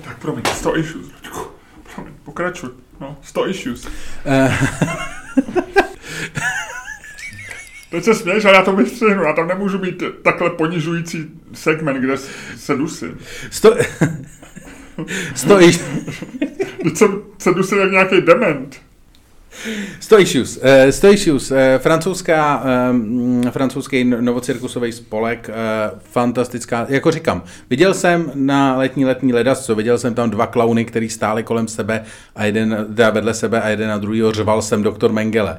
Tak promiň, 100 issues. Luďku. Promiň, pokračuj. No, 100 issues. Teď se směješ, ale já to vystřihnu. Já tam nemůžu mít takhle ponižující segment, kde se dusím. 100, 100, is, Teď jsem se dusil jak nějaký dement. 100 issues. Eh, 100 issues. Eh, Francouzská, eh, francouzský novocirkusový spolek, fantastická. Jako říkám, viděl jsem na letní letní ledasco, viděl jsem tam dva klauny, který stáli kolem sebe a jeden teda vedle sebe a jeden na druhýho řval jsem doktor Mengele.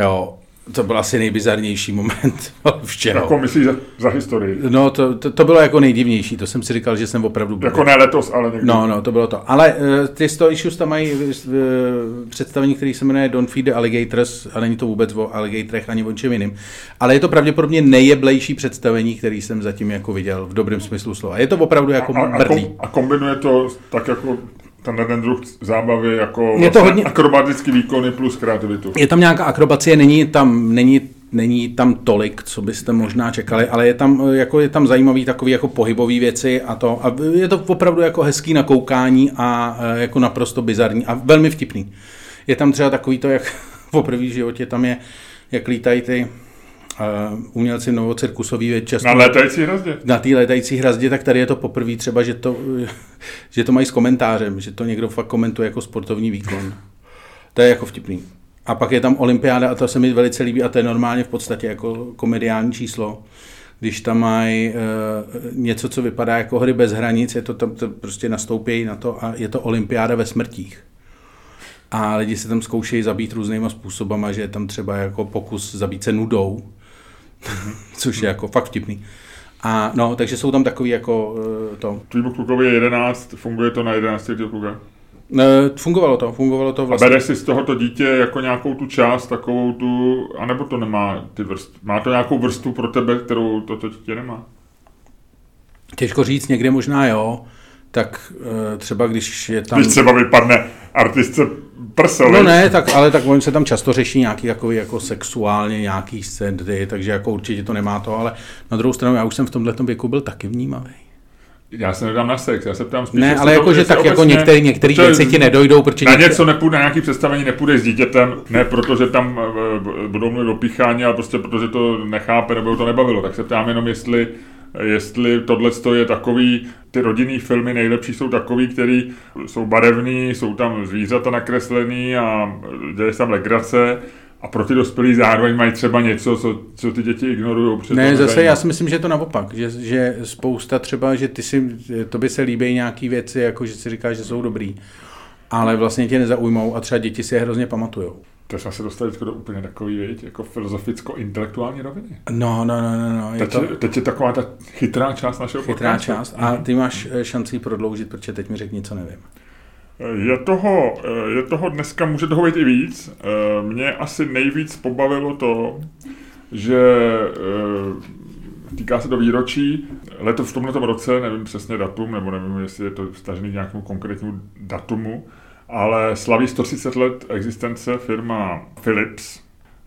Jo, to byl asi nejbizarnější moment včera. Jako myslíš za, za historii. No, to, to, to, bylo jako nejdivnější, to jsem si říkal, že jsem opravdu... Jako ne letos, ale někdy. No, no, to bylo to. Ale uh, ty 100 issues tam mají uh, představení, který se jmenuje Don't Feed the Alligators a není to vůbec o alligatorech ani o čem jiným. Ale je to pravděpodobně nejjeblejší představení, který jsem zatím jako viděl v dobrém smyslu slova. Je to opravdu jako a, a, mrdlý. kom, a kombinuje to tak jako ten jeden druh zábavy jako Je to hodně- akrobatický výkony plus kreativitu. Je tam nějaká akrobacie, není tam, není, není tam tolik, co byste možná čekali, ale je tam, eh, jako je tam zajímavý takový jako pohybový věci a to. A je to opravdu jako hezký na koukání a eh, jako naprosto bizarní a velmi vtipný. Je tam třeba takový to, jak v poprvé životě tam je, jak lítají ty uh, umělci novocirkusový věc často... Na létající hrazdě. Na té létající hrazdě, tak tady je to poprvé třeba, že to, že to mají s komentářem, že to někdo fakt komentuje jako sportovní výkon. To je jako vtipný. A pak je tam olympiáda a to se mi velice líbí a to je normálně v podstatě jako komediální číslo. Když tam mají uh, něco, co vypadá jako hry bez hranic, je to tam to prostě nastoupí na to a je to olympiáda ve smrtích. A lidi se tam zkoušejí zabít různýma způsobama, že je tam třeba jako pokus zabít se nudou, což je jako fakt vtipný. A no, takže jsou tam takový jako uh, to. Tvýmu klukovi je 11, funguje to na 11 těch kluka? E, fungovalo to, fungovalo to vlastně. A bereš si z tohoto dítě jako nějakou tu část, takovou tu, anebo to nemá ty vrst, má to nějakou vrstvu pro tebe, kterou toto dítě nemá? Těžko říct, někde možná jo, tak e, třeba když je tam... Když třeba vypadne artistce prso, No ne, tak, ale tak oni se tam často řeší nějaký jako, jako sexuálně nějaký scény, takže jako určitě to nemá to, ale na druhou stranu já už jsem v tomhle věku byl taky vnímavý. Já se nedám na sex, já se ptám spíš, Ne, ale jako, že tak jako některé, některé věci ti nedojdou, protože... Na něco nepůjde, na nějaký představení nepůjde s dítětem, ne protože tam eh, budou mluvit o píchání, ale prostě protože to nechápe nebo to nebavilo. Tak se ptám jenom, jestli jestli tohle je takový, ty rodinný filmy nejlepší jsou takový, který jsou barevný, jsou tam zvířata nakreslený a děje se tam legrace, a pro ty dospělí zároveň mají třeba něco, co, co ty děti ignorují. Ne, zase zajímá. já si myslím, že je to naopak, že, že spousta třeba, že ty si, to by se líbí nějaký věci, jako že si říkáš, že jsou dobrý, ale vlastně tě nezaujmou a třeba děti si je hrozně pamatujou. To jsme se dostali do úplně takový, věď, jako filozoficko-intelektuální roviny. No, no, no, no. no je teď, to... teď je taková ta chytrá část našeho Chytrá podcastu. část a ty máš eh, šanci prodloužit, protože teď mi řekni, co nevím. Je toho, eh, je toho dneska, může toho být i víc. Eh, mě asi nejvíc pobavilo to, že týká se do výročí. Letos v tomto roce, nevím přesně datum, nebo nevím, jestli je to stažený k nějakému konkrétnímu datumu, ale slaví 130 let existence firma Philips,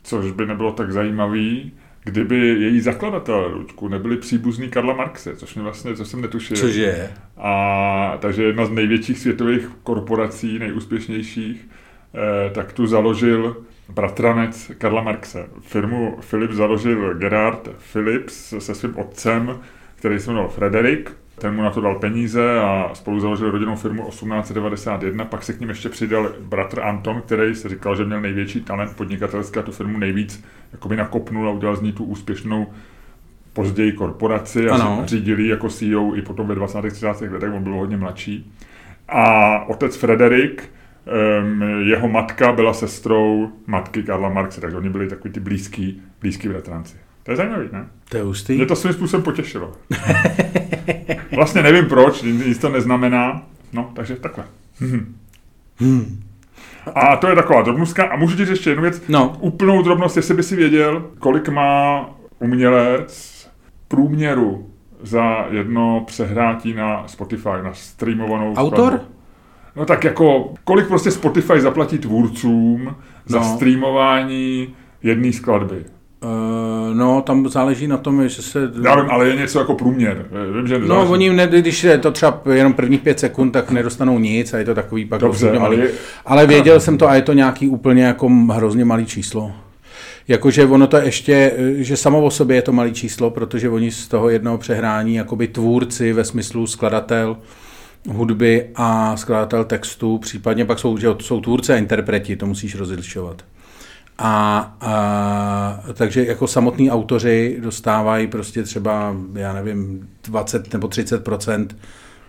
což by nebylo tak zajímavý, kdyby její zakladatelé, Ludku, nebyli příbuzní Karla Marxe, což mě vlastně, co jsem netušil. Cože? A takže jedna z největších světových korporací, nejúspěšnějších, eh, tak tu založil bratranec Karla Marxe. Firmu Philips založil Gerard Philips se svým otcem, který se jmenoval Frederik ten mu na to dal peníze a spolu založili rodinnou firmu 1891, pak se k ním ještě přidal bratr Anton, který se říkal, že měl největší talent podnikatelský a tu firmu nejvíc jakoby nakopnul a udělal z ní tu úspěšnou později korporaci a ano. řídili jako CEO i potom ve 20. 30. letech, on byl hodně mladší. A otec Frederik, jeho matka byla sestrou matky Karla Marxe, takže oni byli takový ty blízký, blízký bratranci. To je zajímavý, ne? To je hustý. Mě to svým způsobem potěšilo. Vlastně nevím proč, nic to neznamená. No, takže takhle. Hmm. A to je taková drobnostka. A můžu říct ještě jednu věc. No. Úplnou drobnost, jestli by si věděl, kolik má umělec průměru za jedno přehrátí na Spotify, na streamovanou Autor? Skladbu. No tak jako, kolik prostě Spotify zaplatí tvůrcům za no. streamování jedné skladby? Uh, no, tam záleží na tom, že se... Já vím, ale je něco jako průměr. Vím, že no, oni, ne, když je to třeba jenom prvních pět sekund, tak nedostanou nic a je to takový pak Dobře, ale, malý. Je... ale věděl jsem to a je to nějaký úplně jako hrozně malý číslo. Jakože ono to ještě, že samo o sobě je to malý číslo, protože oni z toho jednoho přehrání jakoby tvůrci ve smyslu skladatel hudby a skladatel textu, případně pak jsou, že jsou tvůrce a interpreti, to musíš rozlišovat. A, a takže jako samotní autoři dostávají prostě třeba, já nevím, 20 nebo 30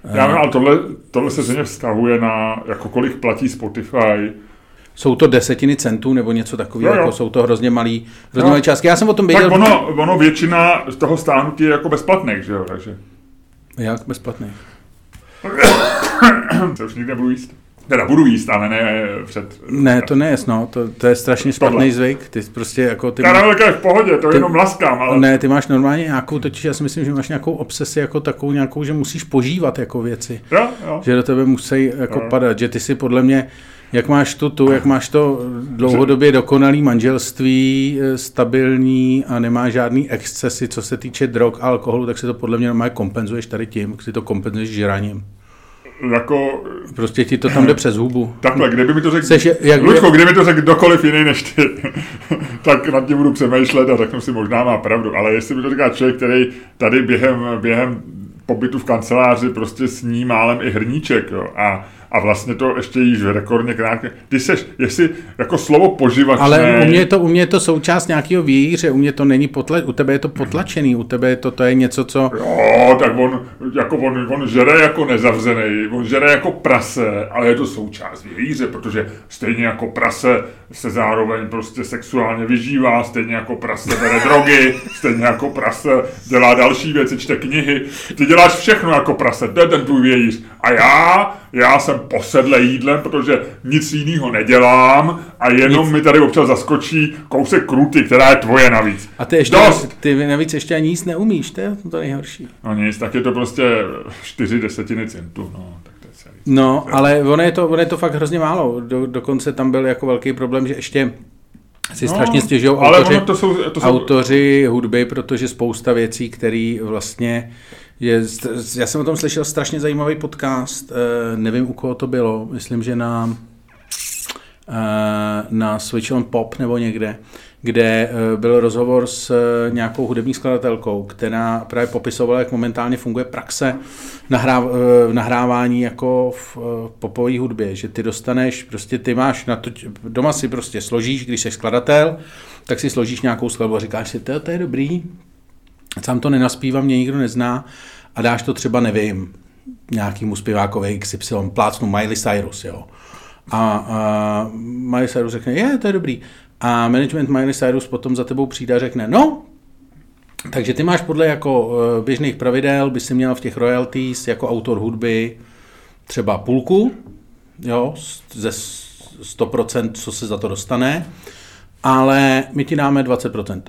Já nevím, ale tohle, tohle se země vztahuje na, jako kolik platí Spotify, jsou to desetiny centů nebo něco takového, jako jsou to hrozně malý, hrozně malý částky. Já jsem o tom věděl. Tak ono, ono většina z toho stánutí je jako bezplatných, že jo, takže. Jak bezplatných? to už nikdy nebudu jíst. Teda budu jíst, ale ne před... Ne, to ne, no, to, to je strašně špatný zvyk. Ty prostě jako... Ty Karamelka je v pohodě, to ty, jenom laskám, ale... Ne, ty máš normálně nějakou, totiž já si myslím, že máš nějakou obsesi jako takovou nějakou, že musíš požívat jako věci. Jo, jo. Že do tebe musí jako jo. padat, že ty si podle mě, jak máš tu, tu, jak máš to dlouhodobě dokonalý manželství, eh, stabilní a nemá žádný excesy, co se týče drog a alkoholu, tak si to podle mě normálně kompenzuješ tady tím, si to kompenzuješ žraním. Jako... Prostě ti to tam jde přes hubu. Takhle, kdyby mi to řekl... Seš, jak, Luďko, kdyby mi to řekl kdokoliv jiný než ty, tak nad tím budu přemýšlet a řeknu si, možná má pravdu. Ale jestli mi to říká člověk, který tady během, během pobytu v kanceláři prostě sní málem i hrníček, jo, a a vlastně to ještě jíš rekordně krátké. Ty seš, jestli jako slovo poživačné... Ale u mě, je to, u mě je to součást nějakého vějíře, u mě to není potla, u tebe je to potlačený, u tebe je to, to je něco, co... Jo, tak on, jako on, on žere jako nezavřený, on žere jako prase, ale je to součást vějíře, protože stejně jako prase se zároveň prostě sexuálně vyžívá, stejně jako prase bere drogy, stejně jako prase dělá další věci, čte knihy. Ty děláš všechno jako prase, to je ten tvůj vějíř. A já, já jsem posedle jídlem, protože nic jiného nedělám a jenom nic. mi tady občas zaskočí kousek kruty, která je tvoje navíc. A ty, ještě, Dost. ty navíc ještě ani nic neumíš, to je to nejhorší. No nic, tak je to prostě čtyři desetiny centu, no. Tak to je celý. No, ale ono je, to, ono je to fakt hrozně málo. Do, dokonce tam byl jako velký problém, že ještě si no, strašně stěžují autoři, to jsou, to jsou... autoři hudby, protože spousta věcí, které vlastně je, já jsem o tom slyšel strašně zajímavý podcast, eh, nevím, u koho to bylo, myslím, že na, eh, na Switch on Pop nebo někde, kde eh, byl rozhovor s nějakou hudební skladatelkou, která právě popisovala, jak momentálně funguje praxe nahráv, nahrávání jako v popové hudbě, že ty dostaneš, prostě ty máš, na to, doma si prostě složíš, když jsi skladatel, tak si složíš nějakou skladbu a říkáš si, to, to je dobrý, sám to nenaspívám, mě nikdo nezná a dáš to třeba, nevím, nějakýmu zpěvákovi XY, plácnu Miley Cyrus, jo. A, a Miley Cyrus řekne, je, to je dobrý. A management Miley Cyrus potom za tebou přijde a řekne, no, takže ty máš podle jako e, běžných pravidel, by si měl v těch royalties jako autor hudby třeba půlku, jo, ze 100%, co se za to dostane, ale my ti dáme 20%.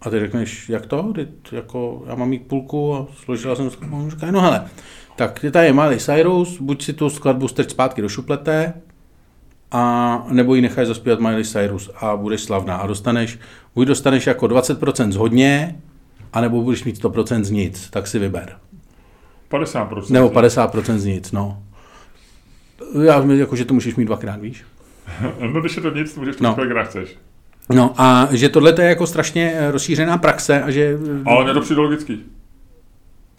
A ty řekneš, jak to? Ty, jako, já mám mít půlku a složila jsem skladbu. Říká, no hele, tak tady je Miley Cyrus, buď si tu skladbu strč zpátky do šuplete, a nebo ji necháš zaspívat Miley Cyrus a budeš slavná a dostaneš, buď dostaneš jako 20% z hodně, anebo budeš mít 100% z nic, tak si vyber. 50%. Nebo 50% z nic, no. Já jako, že to můžeš mít dvakrát, víš? no, když je to nic, můžeš to no. kolikrát chceš. No a že tohle je jako strašně eh, rozšířená praxe a že... Ale mě to přijde logický.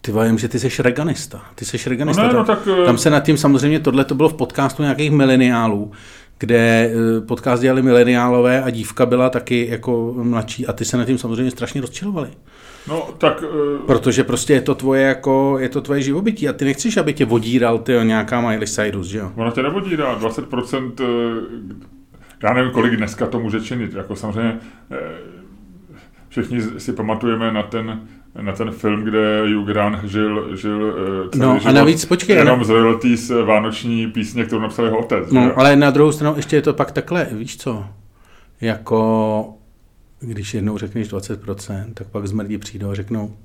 Ty vím, že ty jsi reganista. Ty jsi reganista. No ne, no, tak... Eh, tam se nad tím samozřejmě, tohle to bylo v podcastu nějakých mileniálů, kde eh, podcast dělali mileniálové a dívka byla taky jako mladší a ty se nad tím samozřejmě strašně rozčilovali. No, tak... Uh... Protože prostě je to tvoje jako, je to tvoje živobytí a ty nechceš, aby tě vodíral ty nějaká Miley Cyrus, že jo? Ona tě nevodírá, 20% já nevím, kolik dneska to může činit. Jako samozřejmě eh, všichni si pamatujeme na ten, na ten film, kde Hugh Grant žil, žil eh, celý no, život a navíc, počkej, jenom z royalties vánoční písně, kterou napsal jeho otec. No, že? ale na druhou stranu ještě je to pak takhle, víš co, jako když jednou řekneš 20%, tak pak zmrdí přijdou a řeknou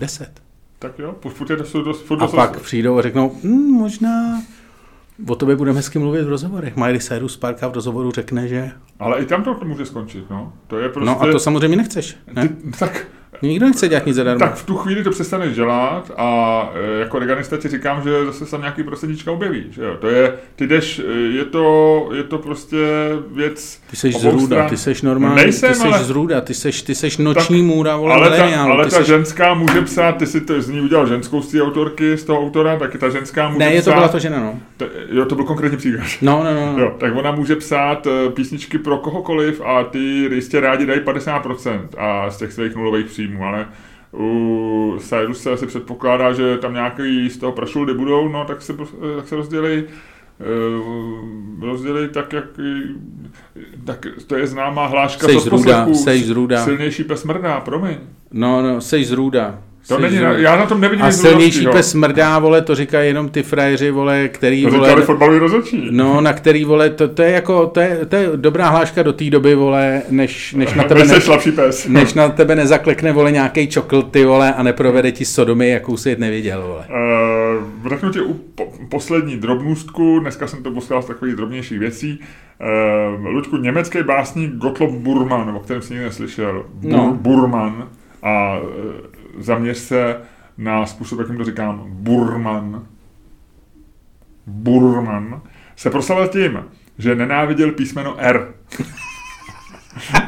10. Tak jo, furt je to, furt A pak přijdou a řeknou, hm, možná O tobě budeme hezky mluvit v rozhovorech. Miley Cyrus párka v rozhovoru řekne, že... Ale i tam to může skončit, no. To je prostě... No a to samozřejmě nechceš, ne? Ty, tak Nikdo nechce dělat nic zadarmo. Tak v tu chvíli to přestaneš dělat a e, jako reganista ti říkám, že zase tam nějaký prostředníčka objeví. Že jo? To je, ty jdeš, e, je to, je to prostě věc Ty seš zrůda, ty seš normální, Nejsem, ty seš ale... zrůda, ty seš, ty seš noční tak, můra, vole, ale ta, ale ty ta seš... ženská může psát, ty si to z ní udělal ženskou z té autorky, z toho autora, tak ta ženská může Ne, je to byla to žena, no. To, jo, to byl konkrétní příklad. No, no, no. no. Jo, tak ona může psát e, písničky pro kohokoliv a ty jistě rádi dají 50% a z těch svých nulových příjmů, ale u Cyrus se předpokládá, že tam nějaký z toho prašuldy budou, no tak se, tak se rozdělí eh, rozdělí tak, jak tak to je známá hláška seš zrůda, seš zrůda. silnější pes mrdá, promiň. No, no, seš zrůda. To není, já na tom nevidím A silnější pes smrdá, vole, to říkají jenom ty frajeři, vole, který, to vole... fotbalový rozhodčí. No, na který, vole, to, to, je jako, to je, to je dobrá hláška do té doby, vole, než, než na tebe... ne, pes. Než na tebe nezaklekne, vole, nějaký čokl, ty, vole, a neprovede ti sodomy, jakou si neviděl, vole. Uh, řeknu ti u po, poslední drobnůstku, dneska jsem to poslal z takových drobnějších věcí. Uh, Luďku, německý básník Gottlob Burman, o kterém jsi nikdy neslyšel. Bur, no. Burman. A zaměř se na způsob, jakým to říkám, Burman. se proslavil tím, že nenáviděl písmeno R.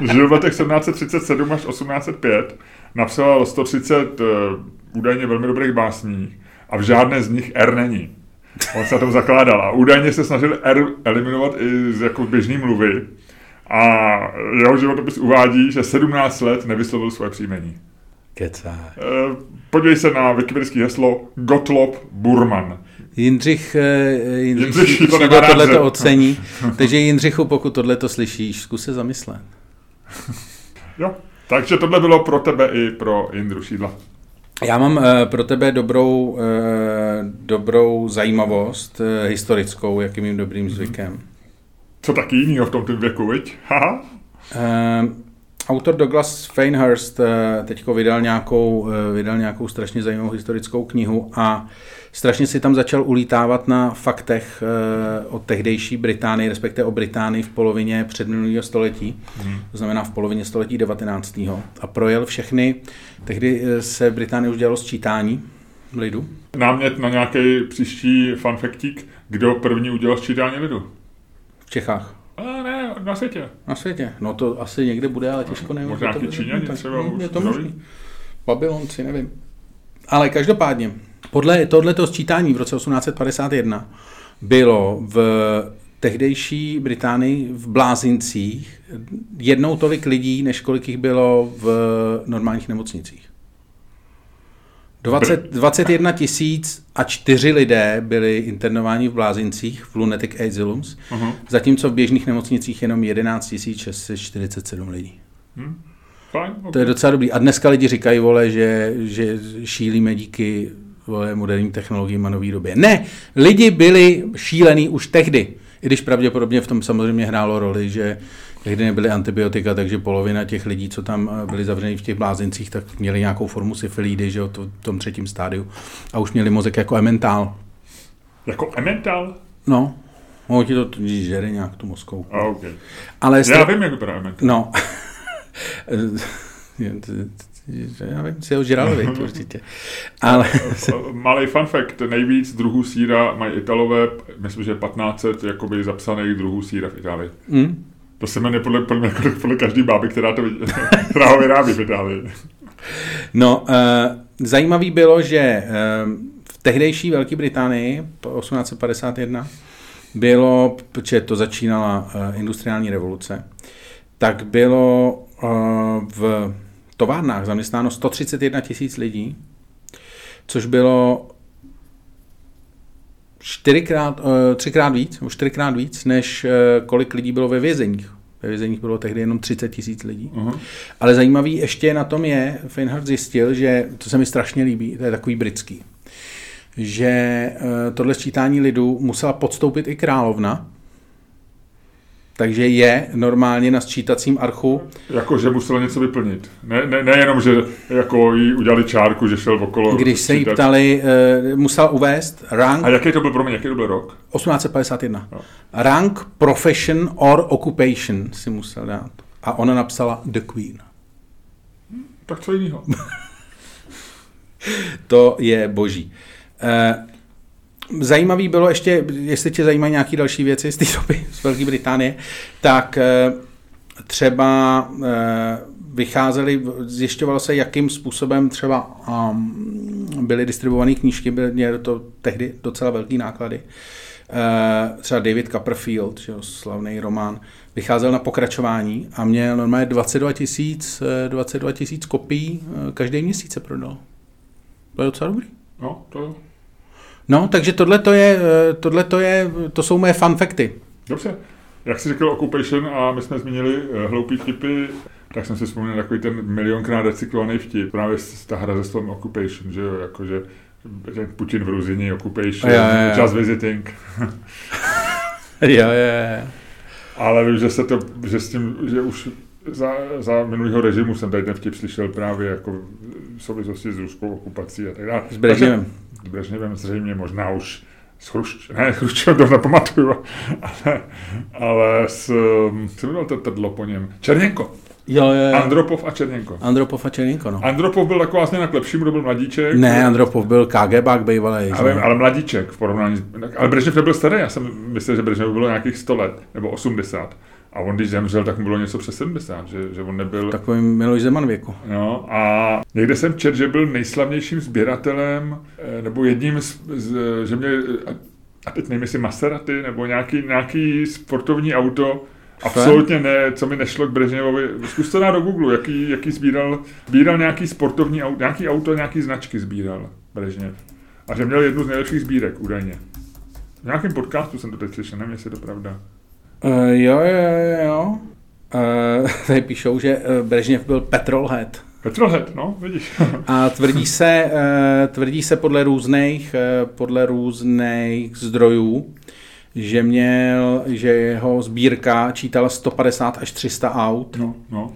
Žil v letech 1737 až 1805, napsal 130 uh, údajně velmi dobrých básní a v žádné z nich R není. On se na tom zakládal a údajně se snažil R eliminovat i z jako běžný mluvy a jeho životopis uvádí, že 17 let nevyslovil svoje příjmení. Kecá. Eh, podívej se na wikipedické heslo Gottlob Burman. Jindřich, eh, Jindřich, Jindřich to tohle to ocení. Takže Jindřichu, pokud tohle to slyšíš, zkus se zamyslet. jo, takže tohle bylo pro tebe i pro Jindru Šídla. Já mám uh, pro tebe dobrou, dobrou zajímavost historickou, jakým mým dobrým mhm. zvykem. Co taky jinýho v tom věku, viď? Haha. Autor Douglas Fainhurst uh, teďko vydal nějakou, uh, vydal nějakou strašně zajímavou historickou knihu a strašně si tam začal ulítávat na faktech uh, o tehdejší Británii, respektive o Británii v polovině předminulého století, hmm. to znamená v polovině století 19. a projel všechny, tehdy se v Británii už dělalo sčítání lidu. Námět na nějaký příští fanfektík, kdo první udělal sčítání lidu? V Čechách. A ne, na světě. Na světě. No to asi někde bude, ale těžko nevím. Možná nějaký Číňani třeba už. Je to možný. Babylonci, nevím. Ale každopádně, podle tohoto sčítání v roce 1851 bylo v tehdejší Británii v Blázincích jednou tolik lidí, než kolik jich bylo v normálních nemocnicích. 20, 21 tisíc a čtyři lidé byli internováni v Blázincích, v Lunatic Asylums, uh-huh. zatímco v běžných nemocnicích jenom 11 647 lidí. Hmm. Fine, okay. To je docela dobrý. A dneska lidi říkají, vole, že, že šílíme díky vole, moderním technologiím a nový době. Ne, lidi byli šílený už tehdy. I když pravděpodobně v tom samozřejmě hrálo roli, že tehdy nebyly antibiotika, takže polovina těch lidí, co tam eh, byli zavřeni v těch blázincích, tak měli nějakou formu syfilidy, že jo, to, v tom třetím stádiu. A už měli mozek jako ementál. Jako ementál? No, No, ti to žere nějak tu mozkou. A, okay. Ale Já vím, jak vypadá ementál. No. já vím, si ho žral, určitě. Ale... Malý fun fact, nejvíc druhů síra mají Italové, myslím, že 1500 jakoby zapsaných druhů síra v Itálii. Mm. To se jmenuje podle, podle, podle každý báby, která, to, která ho vyrábí v Itálii. No, uh, zajímavý bylo, že uh, v tehdejší Velké Británii, po 1851, bylo, protože to začínala uh, industriální revoluce, tak bylo uh, v továrnách zaměstnáno 131 tisíc lidí, což bylo čtyřikrát, eh, třikrát víc, nebo čtyřikrát víc, než eh, kolik lidí bylo ve vězeních. Ve vězeních bylo tehdy jenom 30 tisíc lidí. Uh-huh. Ale zajímavý ještě na tom je, Feinhardt zjistil, že, to se mi strašně líbí, to je takový britský, že eh, tohle sčítání lidu musela podstoupit i královna, takže je normálně na sčítacím archu. Jako, že musel něco vyplnit. Ne, ne, nejenom, že jako jí udělali čárku, že šel okolo. Když se jí ptali, uh, musel uvést rank. A jaký to byl, pro mě, jaký to byl rok? 1851. No. Rank, profession or occupation si musel dát. A ona napsala The Queen. Tak co jiného? to je boží. Uh, Zajímavý bylo ještě, jestli tě zajímají nějaké další věci z té doby z Velké Británie, tak eh, třeba eh, vycházeli, zjišťovalo se, jakým způsobem třeba um, byly distribuované knížky, byly to tehdy docela velký náklady. Uh, třeba David Copperfield, slavný román, vycházel na pokračování a měl normálně 22 tisíc 22 tisíc kopií každý měsíc se prodal. To je docela dobrý. No, to. No, takže tohle to je, eh, tohle to je, to jsou moje fun facty. Dobře. Jak jsi řekl Occupation a my jsme zmínili uh, hloupý vtipy, tak jsem si vzpomněl takový ten milionkrát recyklovaný vtip. Právě ta hra ze slovem Occupation, že jo, jakože Putin v Ruzini, Occupation, jo, jo, jo. just visiting. jo, jo, jo. Ale vím, že se to, že s tím, že už za, za minulého režimu jsem tady ten vtip slyšel právě jako v souvislosti s ruskou okupací a tak dále. S Brežněvem. Brežněvem zřejmě možná už s Chrušč, ne, Chruščem to nepamatuju, ale, ale s, co jmenoval to trdlo po něm? Černěnko. Jo, jo, jo. Andropov a Černěnko. Andropov a Černěnko, no. Andropov byl taková vlastně na k lepšímu, to byl mladíček. Ne, Andropov byl KGBák bývalý. Ale, ale mladíček v porovnání. Ale Brežněv nebyl starý, já jsem myslel, že Brežněv bylo nějakých 100 let, nebo 80. A on, když zemřel, tak mu bylo něco přes 70, že, že on nebyl... Takový Miloš Zeman věku. No, a někde jsem čet, že byl nejslavnějším sběratelem, eh, nebo jedním z, z že mě, a teď nevím, jestli Maserati, nebo nějaký, nějaký sportovní auto, Absolutně ne, co mi nešlo k Brežněvovi. Zkus to dát do Google, jaký, jaký sbíral, sbíral nějaký sportovní auto, nějaký auto, nějaký značky sbíral Brežněv. A že měl jednu z nejlepších sbírek, údajně. V nějakém podcastu jsem to teď slyšel, nevím, jestli je to pravda. Uh, jo, jo, jo. Uh, tady píšou, že uh, Brežněv byl petrolhead. Petrolhead, no, vidíš. A tvrdí se, uh, tvrdí se podle různých, uh, podle různých zdrojů, že měl, že jeho sbírka čítala 150 až 300 aut. No, no.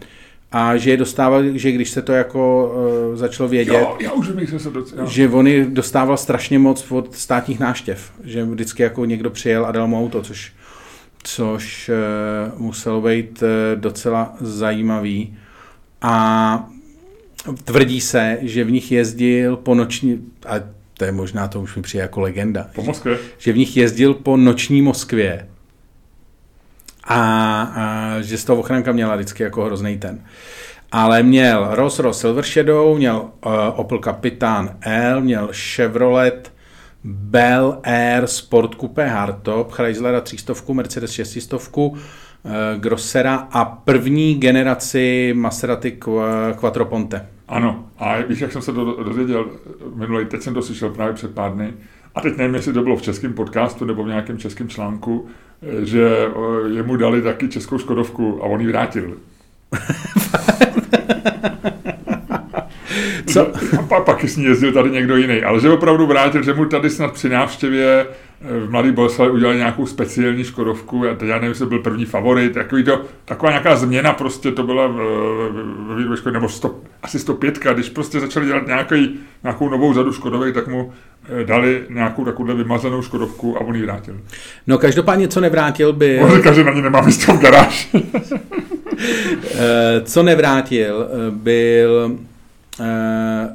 A že je dostával, že když se to jako uh, začalo vědět, jo, já už vím, se docela. že on dostával strašně moc od státních náštěv. Že vždycky jako někdo přijel a dal mu auto, což, což uh, muselo být uh, docela zajímavý. A tvrdí se, že v nich jezdil po noční, a to je možná, to už mi přijde jako legenda. Po Moskvě? Že v nich jezdil po noční Moskvě a, a že z toho ochranka měla vždycky jako hrozný ten. Ale měl Rolls Royce Silver Shadow, měl uh, Opel Capitan L, měl Chevrolet Bel Air Sport Coupe Hardtop, Chryslera 300, Mercedes 600, uh, Grossera a první generaci Maserati Quattroponte. Ano, a víš, jak jsem se to dozvěděl minulý, teď jsem to slyšel právě před pár dny, a teď nevím, jestli to bylo v českém podcastu nebo v nějakém českém článku, že jemu dali taky českou Škodovku a on ji vrátil. Co? A pak, s ní jezdil tady někdo jiný, ale že opravdu vrátil, že mu tady snad při návštěvě v Mladý Boleslavi udělali nějakou speciální Škodovku, a teď já nevím, jestli byl první favorit, takový to, taková nějaká změna prostě to byla ve výrobě Škody, nebo 100, asi 105, když prostě začali dělat nějaký, nějakou novou zadu Škodovek, tak mu eh, dali nějakou takovou vymazanou Škodovku a on ji vrátil. No každopádně, co nevrátil by... On říká, že na ní nemá místo v garáži. Eh, co nevrátil eh, byl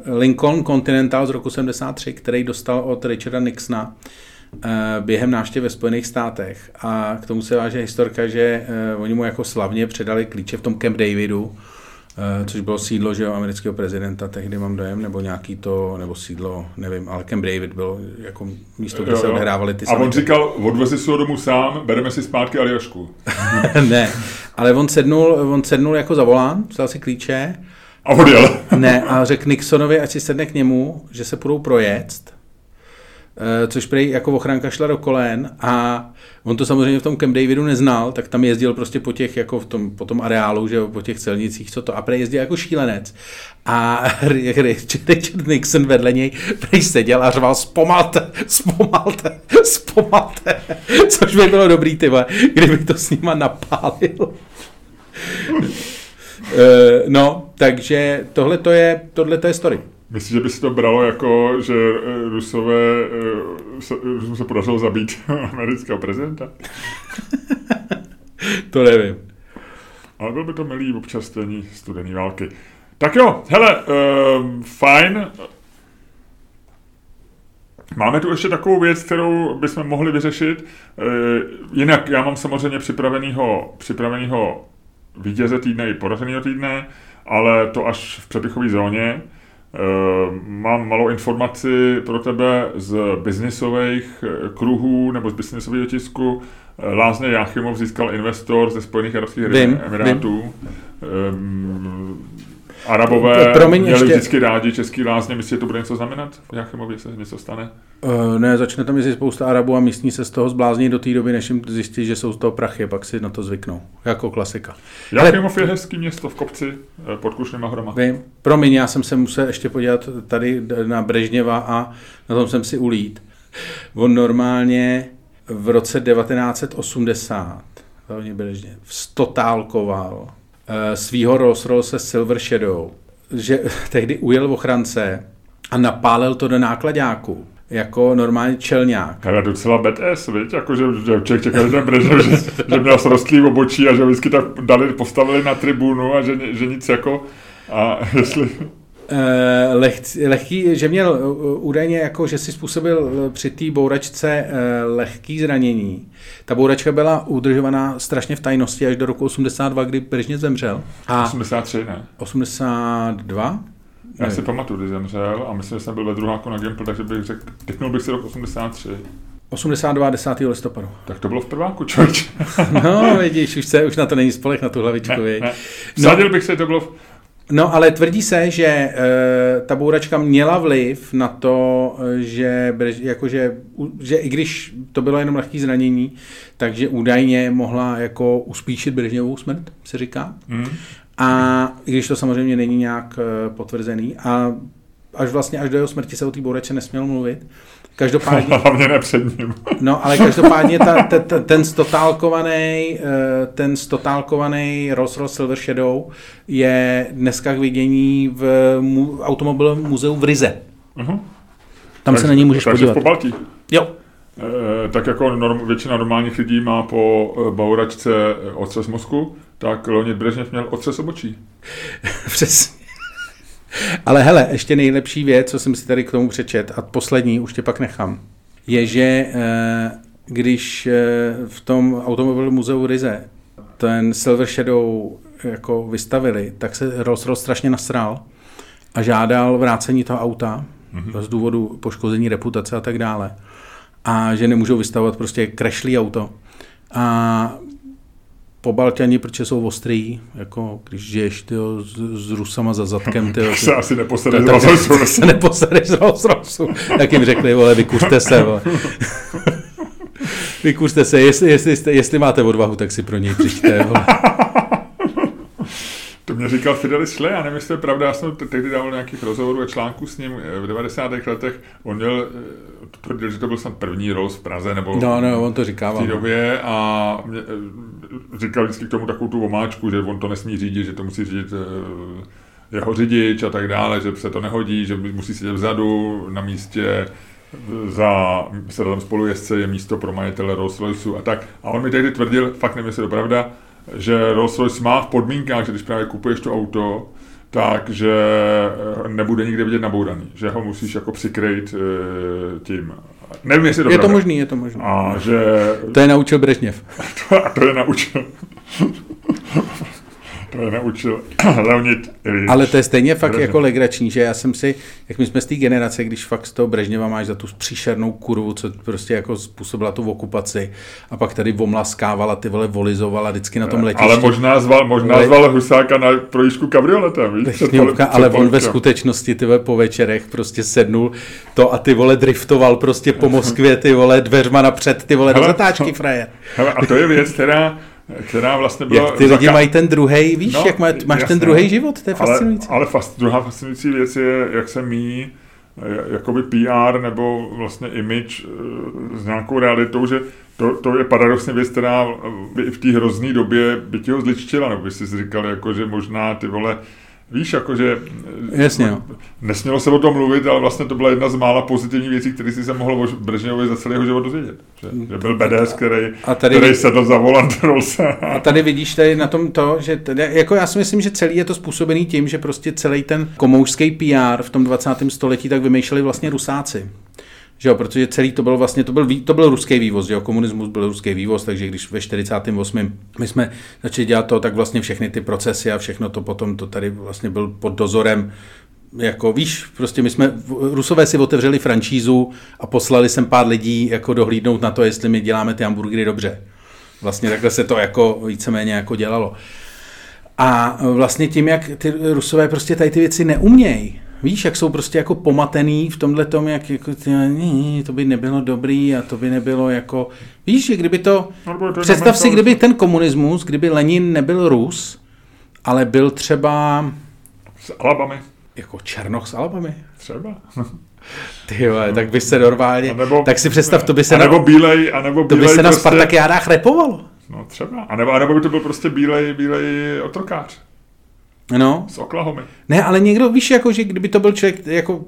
Lincoln Continental z roku 73, který dostal od Richarda Nixona během návštěvy ve Spojených státech. A k tomu se váže historka, že oni mu jako slavně předali klíče v tom Camp Davidu, což bylo sídlo že jo, amerického prezidenta, tehdy mám dojem, nebo nějaký to, nebo sídlo, nevím, ale Camp David bylo jako místo, kde jo, se odehrávaly ty A on říkal, odvezi si ho domů sám, bereme si zpátky Aljašku. ne, ale on sednul, on sednul jako za volán, vzal si klíče. A odjel. Ne, a řekl Nixonovi, ať si sedne k němu, že se půjdou projet Eh, což prej jako ochranka šla do kolen a on to samozřejmě v tom Camp Davidu neznal, tak tam jezdil prostě po těch, jako v tom, po tom areálu, že po těch celnicích, co to, a prej jezdil jako šílenec. A Richard Nixon vedle něj prej seděl a řval zpomalte, zpomalte, zpomalte, což by bylo dobrý, tyva, kdyby to s nima napálil. Eh, no, takže tohle to je, tohle to je story. Myslíš, že by si to bralo jako, že eh, Rusové eh, se, Rusům se podařilo zabít amerického prezidenta? to nevím. Ale byl by to milý občastění studené války. Tak jo, hele, uh, fajn. Máme tu ještě takovou věc, kterou bychom mohli vyřešit. Uh, jinak já mám samozřejmě připravenýho, připravenýho vítěze týdne i poraženého týdne, ale to až v přepichové zóně. Eh, mám malou informaci pro tebe z biznisových eh, kruhů nebo z biznisového tisku. Eh, Lázně Jachimov získal investor ze Spojených Arabských Emirátů. Um, Arabové Promiň, měli ještě... vždycky rádi český lázně. Myslíte, že to bude něco znamenat? V Jachimově se něco stane? Uh, ne, začne tam jezdit spousta Arabů a místní se z toho zblázní do té doby, než jim zjistí, že jsou z toho prachy, pak si na to zvyknou. Jako klasika. Jachimov je hezký město v kopci eh, pod Krušnýma horama. Vím. Promiň, já jsem se musel ještě podívat tady na Brežněva a na tom jsem si ulít. On normálně v roce 1980 Brežněv stotálkoval Eh, svýho Rolls Royce Silver Shadow, že tehdy ujel v ochrance a napálil to do nákladáku. jako normálně čelňák. Ale docela badass, víš, jako, že, že člověk čeká, že Brežněv, že, že měl srostlý obočí a že vždycky tak dali, postavili na tribunu a že, že nic jako, a jestli... Eh, leh, lehký, že měl uh, údajně jako, že si způsobil uh, při té bouračce lehký zranění. Ta bouračka byla udržovaná strašně v tajnosti až do roku 82, kdy Brežně zemřel. A 83, ne? 82? Já ne. si pamatuju, kdy zemřel a myslím, že jsem byl ve druháku na Gimple, takže bych řekl, typnul bych si rok 83. 82. 10. listopadu. Tak to bylo v prváku, člověč. no, vidíš, už, se, už na to není spolech na tu hlavičku. Ne, ne. No. bych se, to bylo v, No, ale tvrdí se, že e, ta bouračka měla vliv na to, že, jakože, že i když to bylo jenom lehké zranění, takže údajně mohla jako uspíšit Brežněvou smrt, se říká. Mm. A i když to samozřejmě není nějak e, potvrzený. A až vlastně až do jeho smrti se o té bouračce nesměl mluvit. Každopádně... Hlavně ne před ním. no, ale každopádně ta, ta, ta, ten stotálkovaný eh, ten stotálkovaný Rolls Royce Silver Shadow je dneska k vidění v mu, automobilovém muzeu v Rize. Uh-huh. Tam tak, se na něj můžeš takže podívat. po Baltí. Jo. E, tak jako norm, většina normálních lidí má po bauračce otřes mozku, tak Leonid Brežněv měl otřes obočí. Přesně. Ale hele, ještě nejlepší věc, co jsem si tady k tomu přečet, a poslední, už tě pak nechám, je, že eh, když eh, v tom automobilovém muzeu Rize ten Silver Shadow jako vystavili, tak se Rolls Royce strašně nasral a žádal vrácení toho auta mm-hmm. z důvodu poškození reputace a tak dále. A že nemůžou vystavovat prostě krešlý auto. A po Balťani, protože jsou ostrý, jako když žiješ tyjo, s, s Rusama za zadkem. Tyjo, ty, se asi neposadeš z Rolls se neposadeš z Rolls Jak jim řekli, vole, vykuřte se, vole. vykuřte se, jestli, jestli, jestli, máte odvahu, tak si pro něj přijďte, vole. To mě říkal Fidelis Schley, já nevím, jestli je pravda, já jsem tehdy dával nějakých rozhovorů a článků s ním eh, v 90. letech. On měl, eh, tvrdil, že to byl snad první Rolls v Praze, nebo no, no, on to říkával. v té no. době a mě, eh, říkal vždycky k tomu takovou tu omáčku, že on to nesmí řídit, že to musí řídit jeho řidič a tak dále, že se to nehodí, že musí sedět vzadu na místě, za se tam spolujezdce je místo pro majitele Rolls Royce a tak. A on mi tehdy tvrdil, fakt nevím, jestli to pravda, že Rolls-Royce má v podmínkách, že když právě kupuješ to auto, takže eh, nebude nikde vidět nabouraný, že ho musíš jako přikrýt e, tím. Nevím, jestli to Je to možný, je to možný. A že... To je naučil Brežněv. a to je naučil. To je naučil Leonid Ilič. Ale to je stejně fakt Brežněv. jako legrační, že já jsem si, jak my jsme z té generace, když fakt z toho Brežněva máš za tu příšernou kurvu, co prostě jako způsobila tu okupaci a pak tady vomlaskávala, ty vole volizovala vždycky na tom letišti. Ale možná zval, možná ale... zval Husáka na projížďku kabrioletem, víš? Techňovka, ale on ve skutečnosti ty vole po večerech prostě sednul to a ty vole driftoval prostě po Moskvě, ty vole dveřma napřed, ty vole hele, do zatáčky, frajer. Hele, a to je věc, která která vlastně byla... Jak ty lidi mají ten druhý, víš, no, jak má, máš jasně, ten druhý život, to je fascinující. Ale, ale fast, druhá fascinující věc je, jak se mí jakoby PR nebo vlastně image eh, s nějakou realitou, že to, to je paradoxně věc, která by v té hrozné době by ti ho zličtila, nebo by si říkal, jako, že možná ty vole, Víš, jakože Jasně, no. nesmělo se o tom mluvit, ale vlastně to byla jedna z mála pozitivních věcí, které si se mohl o Brežněvovi za celý jeho život dozvědět. Že, že byl BDS, který, a tady, který sedl za volant Rolse. A tady vidíš tady na tom to, že tady, jako já si myslím, že celý je to způsobený tím, že prostě celý ten komoušský PR v tom 20. století tak vymýšleli vlastně rusáci. Že jo, protože celý to byl vlastně, to byl, to byl ruský vývoz, že jo, komunismus byl ruský vývoz, takže když ve 48. my jsme začali dělat to, tak vlastně všechny ty procesy a všechno to potom, to tady vlastně byl pod dozorem jako víš, prostě my jsme, Rusové si otevřeli franšízu a poslali sem pár lidí jako dohlídnout na to, jestli my děláme ty hamburgery dobře. Vlastně takhle se to jako víceméně jako dělalo. A vlastně tím, jak ty Rusové prostě tady ty věci neumějí, Víš, jak jsou prostě jako pomatený v tomhle tom, jak jako, ne, to by nebylo dobrý a to by nebylo jako... Víš, že kdyby to... No, to představ si, kdyby ten komunismus, kdyby Lenin nebyl Rus, ale byl třeba... S Alabami. Jako Černoch s Alabami. Třeba. Ty jo, tak by se normálně... Nebo, tak si představ, to by se... A nebo na, bílej, a nebo bílej To by se na prostě, Spartakiádách repovalo. No třeba. A nebo, a nebo by to byl prostě bílej, bílej otrokář. No. Z Oklahoma. Ne, ale někdo, víš, jako, že kdyby to byl člověk, jako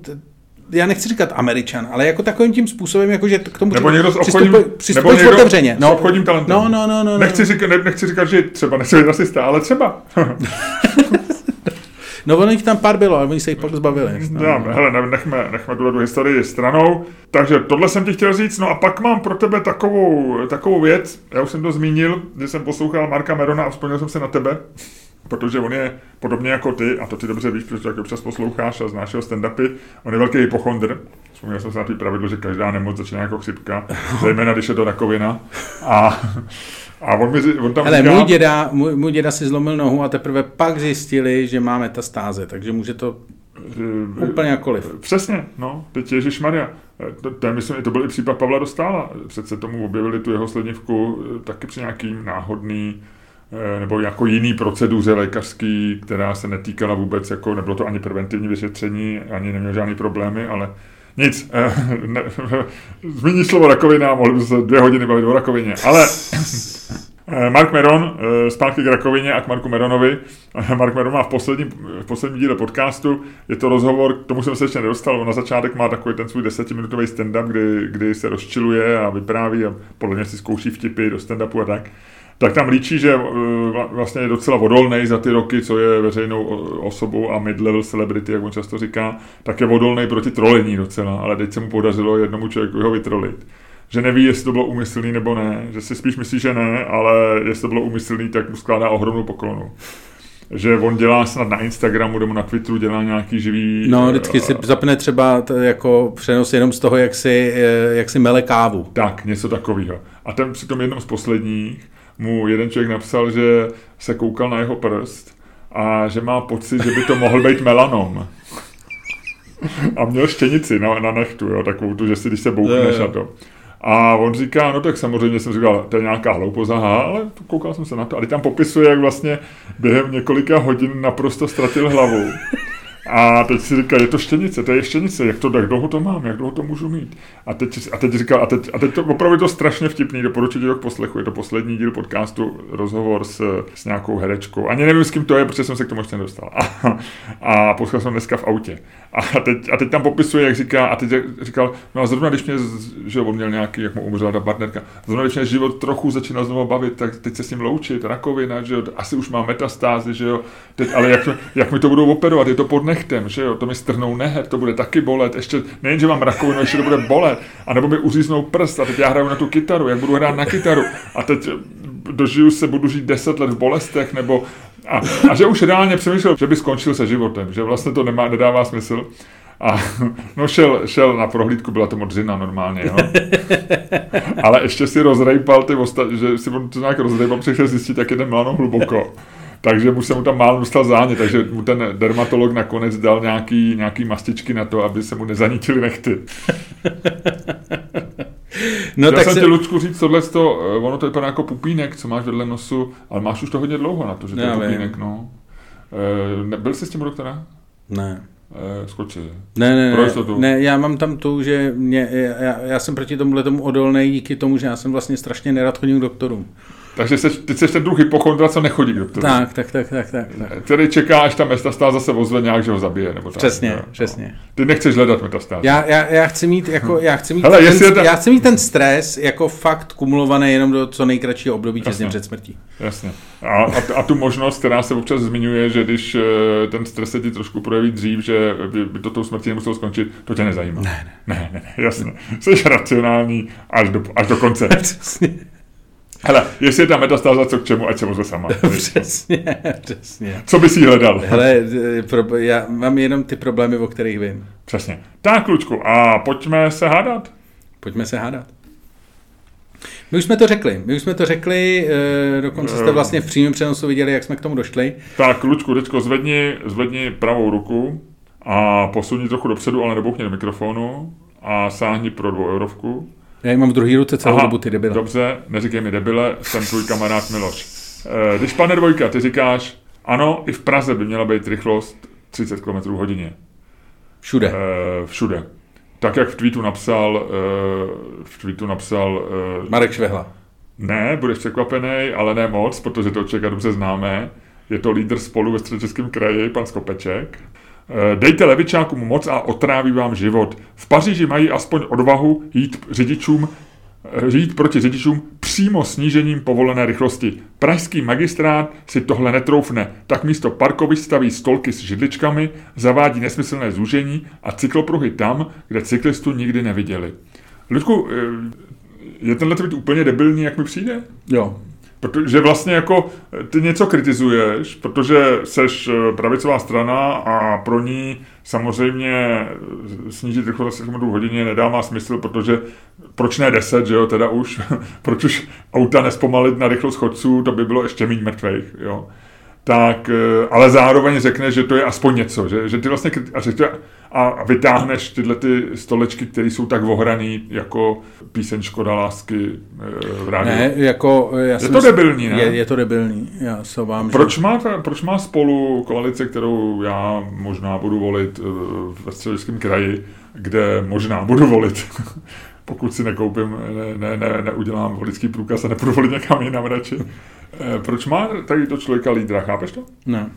já nechci říkat američan, ale jako takovým tím způsobem, jako že k tomu Nebo někdo s obchodním, nebo otevřeně. s obchodním talentem. No, no, no, no. Nechci, no. říkat, ne, nechci říkat, že třeba nechci rasista, ale třeba. No, ono jich tam pár bylo, ale oni se jich pak zbavili. No. Já, hele, ne- nechme, nechme tuhle tu historii stranou. Takže tohle jsem ti chtěl říct. No a pak mám pro tebe takovou, takovou věc. Já už jsem to zmínil, že jsem poslouchal Marka Merona a vzpomněl jsem se na tebe. Protože on je podobně jako ty, a to ty dobře víš, protože tak občas posloucháš a znáš jeho stand-upy, on je velký hypochondr. Vzpomněl jsem se na ty pravidlo, že každá nemoc začíná jako chřipka, zejména když je to rakovina. A, a on, mi, on tam Hele, říká, můj děda, můj, můj děda si zlomil nohu a teprve pak zjistili, že má metastáze, takže může to že- úplně jakkoliv. Přesně, no, teď Ježíš Maria. To, to, je, myslím, to byl i případ Pavla Dostála. Přece tomu objevili tu jeho slednivku eh, taky při nějaký náhodný eh, nebo jako jiný proceduře lékařský, která se netýkala vůbec, jako nebylo to ani preventivní vyšetření, ani neměl žádný problémy, ale nic. eh, Ne, zmíníš slovo rakovina, mohli bychom se dvě hodiny bavit o rakovině, ale Eh, Mark Meron, eh, zpátky k rakovině a k Marku Meronovi. Eh, Mark Meron má v posledním, v posledním díle podcastu, je to rozhovor, k tomu jsem se ještě nedostal, on na začátek má takový ten svůj desetiminutový stand-up, kdy, kdy se rozčiluje a vypráví a podle mě si zkouší vtipy do stand-upu a tak. Tak tam líčí, že eh, vla- vlastně je docela odolný za ty roky, co je veřejnou o- osobou a mid-level celebrity, jak on často říká, tak je odolný proti trolení docela, ale teď se mu podařilo jednomu člověku ho vytrolit že neví, jestli to bylo úmyslný nebo ne, že si spíš myslí, že ne, ale jestli to bylo úmyslný, tak mu skládá ohromnou poklonu. Že on dělá snad na Instagramu nebo na Twitteru dělá nějaký živý... No, vždycky si zapne třeba t- jako přenos jenom z toho, jak si, eh, jak si mele kávu. Tak, něco takového. A ten při tom jednom z posledních mu jeden člověk napsal, že se koukal na jeho prst a že má pocit, že by to mohl být melanom. A měl štěnici na, na nechtu, jo, takovou tu, že si když se boukneš a to. A on říká, no tak samozřejmě jsem říkal, to je nějaká hloupost, aha, ale koukal jsem se na to. A teď tam popisuje, jak vlastně během několika hodin naprosto ztratil hlavu. A teď si říká, je to štěnice, to je štěnice, jak to, jak dlouho to mám, jak dlouho to můžu mít. A teď, a teď říká, a teď, a teď to opravdu je to strašně vtipný, doporučuji to k poslechu, je to poslední díl podcastu, rozhovor s, s nějakou herečkou. Ani nevím, s kým to je, protože jsem se k tomu ještě nedostal. A, a poslal jsem dneska v autě. A teď, a teď tam popisuje, jak říká, a teď říkal, no a zrovna když mě, že on měl nějaký, jak mu umřela ta partnerka, zrovna když mě život trochu začínal znovu bavit, tak teď se s ním loučit, rakovina, že jo, asi už má metastázy, že jo, teď, ale jak, jak mi to budou operovat, je to pod nechtem, že jo, to mi strhnou nehet, to bude taky bolet, ještě nejen, že mám rakovinu, ještě to bude bolet, a nebo mi uříznou prst a teď já hraju na tu kytaru, jak budu hrát na kytaru a teď eh, dožiju se, budu žít 10 let v bolestech, nebo a, a že už reálně přemýšlel, že by skončil se životem, že vlastně to nemá, nedává smysl. A no šel, šel na prohlídku, byla to modřina normálně, jo. Ale ještě si rozrejpal ty osta- že si to nějak rozrejpal, protože chtěl zjistit, jak je ten melanom hluboko. Takže mu se mu tam málem dostal zánět, takže mu ten dermatolog nakonec dal nějaký, nějaký mastičky na to, aby se mu nezanítily nechty. No, Já tak jsem se... ti, Lucku, říct tohle, to, eh, ono to vypadá jako pupínek, co máš vedle nosu, ale máš už to hodně dlouho na to, že to Já je vím. pupínek, no. E, nebyl jsi s tím u doktora? Ne. E, skoči. Ne, ne, ne, ne, já mám tam tu, že mě, já, já jsem proti tomuhle tomu odolný díky tomu, že já jsem vlastně strašně nerad chodím k doktorům. Takže jsi, ty jsi ten druh hypochondra, co nechodí k doktoru. Tak, tak, tak, tak, tak. tak. Který čeká, až ta metastáza se ozve nějak, že ho zabije. Nebo tak, Přesně, jo, přesně. No. Ty nechceš hledat metastázu. Já, já, já chci mít jako, já chci mít, Hele, ten, ta- já chci mít ten stres jako fakt kumulovaný jenom do co nejkratšího období těsně před smrtí. Jasně. A, a, a tu možnost, která se občas zmiňuje, že když eh, ten stres se ti trošku projeví dřív, že by, by to tou smrtí nemuselo skončit, to tě nezajímá. Ne, ne, ne, ne, ne jasně. Jsi racionální až do, až do konce. Hele, jestli je ta metastáza, co k čemu, ať se ozve sama. přesně, přesně. Co bys jí hledal? Hele, eh, pro, já mám jenom ty problémy, o kterých vím. Přesně. Tak, Lučku, a pojďme se hádat. Pojďme se hádat. My už jsme to řekli, my už jsme to řekli, eh, dokonce jste vlastně v přímém přenosu viděli, jak jsme k tomu došli. Tak, Lučku, teďko zvedni, zvedni pravou ruku a posuň ji trochu dopředu, ale nebouchni do mikrofonu a sáhni pro dvou eurovku. Já mám v druhé ruce celou dobu, ty debile. Dobře, neříkej mi debile, jsem tvůj kamarád Miloš. Eh, Když pane dvojka, ty říkáš, ano, i v Praze by měla být rychlost 30 km hodině. Všude. Eh, Všude. Tak, jak v tweetu napsal, eh, v tweetu napsal, Marek Švehla. ne, budeš překvapený, ale ne moc, protože to člověka dobře známe. Je to lídr spolu ve středočeském kraji, pan Skopeček. Eh, Dejte levičákům moc a otráví vám život. V Paříži mají aspoň odvahu jít řidičům eh, jít proti řidičům přímo snížením povolené rychlosti. Pražský magistrát si tohle netroufne, tak místo parkovišť staví stolky s židličkami, zavádí nesmyslné zúžení a cyklopruhy tam, kde cyklistu nikdy neviděli. Ludku, eh, je tenhle tweet úplně debilní, jak mi přijde? Jo. Protože vlastně jako ty něco kritizuješ, protože seš eh, pravicová strana a pro ní samozřejmě eh, snížit rychlost km hodině nedává smysl, protože proč ne 10, že jo, teda už, proč už auta nespomalit na rychlost chodců, to by bylo ještě méně mrtvých, jo tak, eh, ale zároveň řekne, že to je aspoň něco, že, že ty vlastně a, řekne, a vytáhneš tyhle ty stolečky, které jsou tak ohraný jako píseň Škoda lásky eh, v rádiu. Ne, jako... Já je to debilní, ne? Je, je to debilní, já se vám, proč, že... má ta, proč má spolu koalice, kterou já možná budu volit eh, ve středočeském kraji, kde možná budu volit, pokud si nekoupím, ne, ne, ne, neudělám volický průkaz a nepůjdu volit někam jinam radši, Eh, proč má tady to člověka lídra, chápeš to? Ne.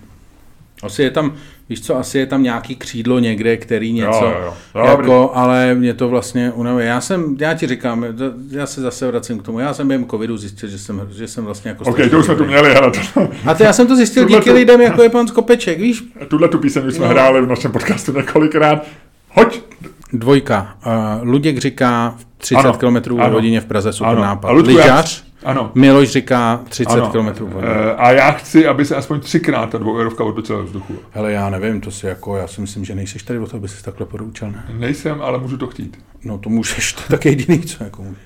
Asi je tam, víš co, asi je tam nějaký křídlo někde, který něco, jo, jo, jo. jako, ale mě to vlastně unavuje. Já jsem, já ti říkám, já se zase vracím k tomu, já jsem během covidu zjistil, že jsem, že jsem vlastně jako... Ok, to už jsme tu měli, ale to... A to já jsem to zjistil díky tu... lidem, jako je pan Skopeček, víš? Tuhle tu píseň jsme no. hráli v našem podcastu několikrát. Hoď! Dvojka. Uh, Luděk říká 30 km hodině v Praze, super ano. nápad. Lyžař, ano. Miloš říká 30 km. Uh, a já chci, aby se aspoň třikrát ta dvoueurovka otočila v vzduchu. Hele, já nevím, to si jako, já si myslím, že nejseš tady o to, aby si takhle poroučel, ne? Nejsem, ale můžu to chtít. No to můžeš, to je tak jediný, co jako můžeš.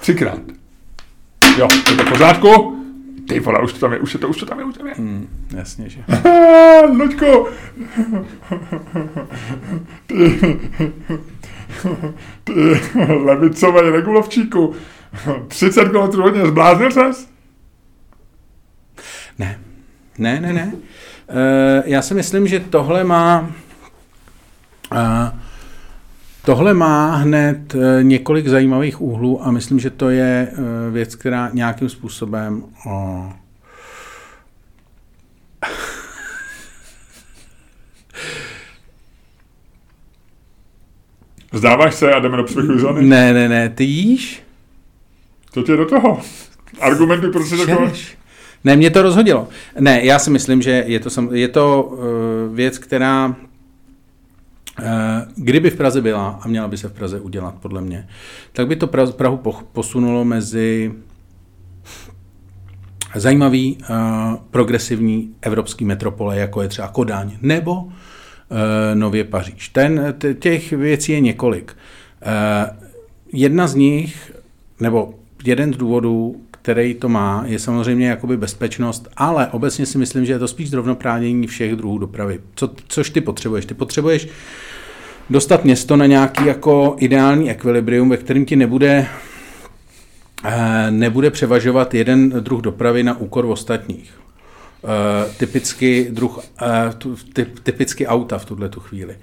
Třikrát. Jo, je to v pořádku? Ty vole, už to tam je, už je to, už to tam je, už to tam je. Hmm, jasně, že. Luďko! Ty, ty levicové regulovčíku, 30 km hodně, zbláznil ses? Ne, ne, ne, ne. Uh, já si myslím, že tohle má uh, tohle má hned uh, několik zajímavých úhlů a myslím, že to je uh, věc, která nějakým způsobem uh, Vzdáváš se a jdeme do zóny? Ne, ne, ne, ty jíš? Co tě do toho? Argumenty, proč se takové... Ne, mě to rozhodilo. Ne, já si myslím, že je to, je to uh, věc, která kdyby v Praze byla a měla by se v Praze udělat, podle mě, tak by to Prahu posunulo mezi zajímavý uh, progresivní evropský metropole, jako je třeba Kodaň, nebo uh, nově Paříž. Ten, těch věcí je několik. Jedna z nich, nebo jeden z důvodů, který to má, je samozřejmě jakoby bezpečnost, ale obecně si myslím, že je to spíš zrovnoprávnění všech druhů dopravy. Co, což ty potřebuješ? Ty potřebuješ dostat město na nějaký jako ideální ekvilibrium, ve kterém ti nebude eh, nebude převažovat jeden druh dopravy na úkor ostatních. Eh, typicky, druh, eh, typicky auta v tuhle tu chvíli.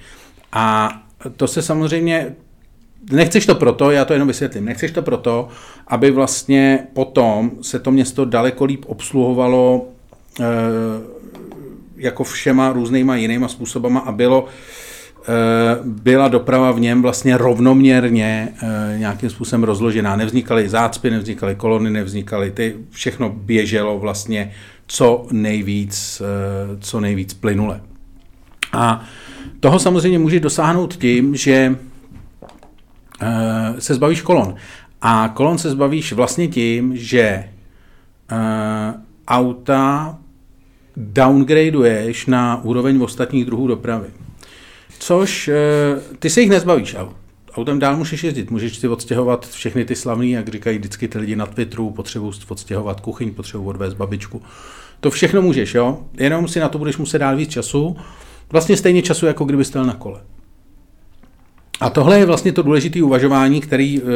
A to se samozřejmě Nechceš to proto, já to jenom vysvětlím, nechceš to proto, aby vlastně potom se to město daleko líp obsluhovalo e, jako všema různýma jinýma způsobama a bylo, e, byla doprava v něm vlastně rovnoměrně e, nějakým způsobem rozložená. Nevznikaly zácpy, nevznikaly kolony, nevznikaly ty, všechno běželo vlastně co nejvíc, co nejvíc plynule. A toho samozřejmě může dosáhnout tím, že se zbavíš kolon. A kolon se zbavíš vlastně tím, že uh, auta downgraduješ na úroveň ostatních druhů dopravy. Což uh, ty se jich nezbavíš aut. Autem dál můžeš jezdit, můžeš si odstěhovat všechny ty slavný, jak říkají vždycky ty lidi na Twitteru, potřebuji odstěhovat kuchyň, potřebuji odvést babičku. To všechno můžeš, jo? Jenom si na to budeš muset dát víc času. Vlastně stejně času, jako kdyby stel na kole. A tohle je vlastně to důležité uvažování, který uh,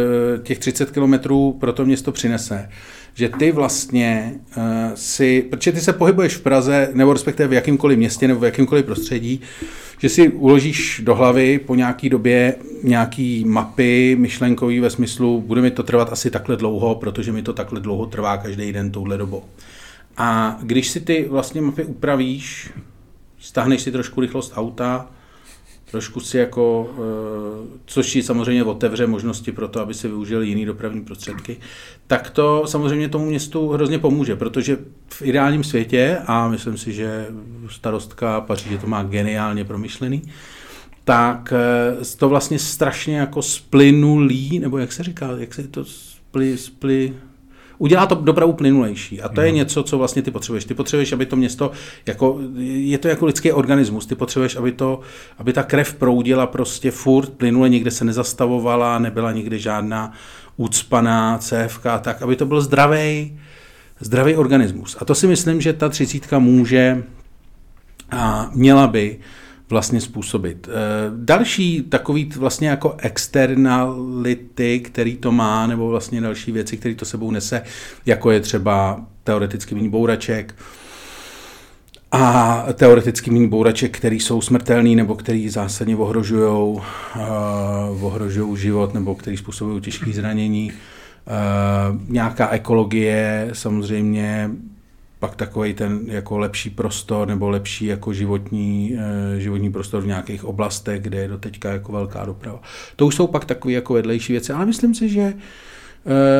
těch 30 kilometrů pro to město přinese. Že ty vlastně uh, si, protože ty se pohybuješ v Praze, nebo respektive v jakýmkoliv městě, nebo v jakýmkoliv prostředí, že si uložíš do hlavy po nějaký době nějaký mapy myšlenkový ve smyslu, bude mi to trvat asi takhle dlouho, protože mi to takhle dlouho trvá každý den touhle dobou. A když si ty vlastně mapy upravíš, stáhneš si trošku rychlost auta, trošku si jako, eh, což ti samozřejmě otevře možnosti pro to, aby si využil jiný dopravní prostředky, tak to samozřejmě tomu městu hrozně pomůže, protože v ideálním světě, a myslím si, že starostka Paříže to má geniálně promyšlený, tak eh, to vlastně strašně jako splynulý, nebo jak se říká, jak se to spli, spli, udělá to dopravu plynulejší. A to je mhm. něco, co vlastně ty potřebuješ. Ty potřebuješ, aby to město, jako, je to jako lidský organismus, ty potřebuješ, aby, to, aby ta krev proudila prostě furt plynule, nikde se nezastavovala, nebyla nikde žádná ucpaná cévka, tak aby to byl zdravý, zdravý organismus. A to si myslím, že ta třicítka může a měla by vlastně způsobit. Eh, další takový vlastně jako externality, který to má, nebo vlastně další věci, které to sebou nese, jako je třeba teoreticky méně bouraček, a teoreticky méně bouraček, který jsou smrtelný nebo který zásadně ohrožují uh, ohrožují život nebo který způsobují těžké zranění. Uh, nějaká ekologie, samozřejmě pak takový ten jako lepší prostor nebo lepší jako životní, eh, životní prostor v nějakých oblastech, kde je doteďka jako velká doprava. To už jsou pak takové jako vedlejší věci, ale myslím si, že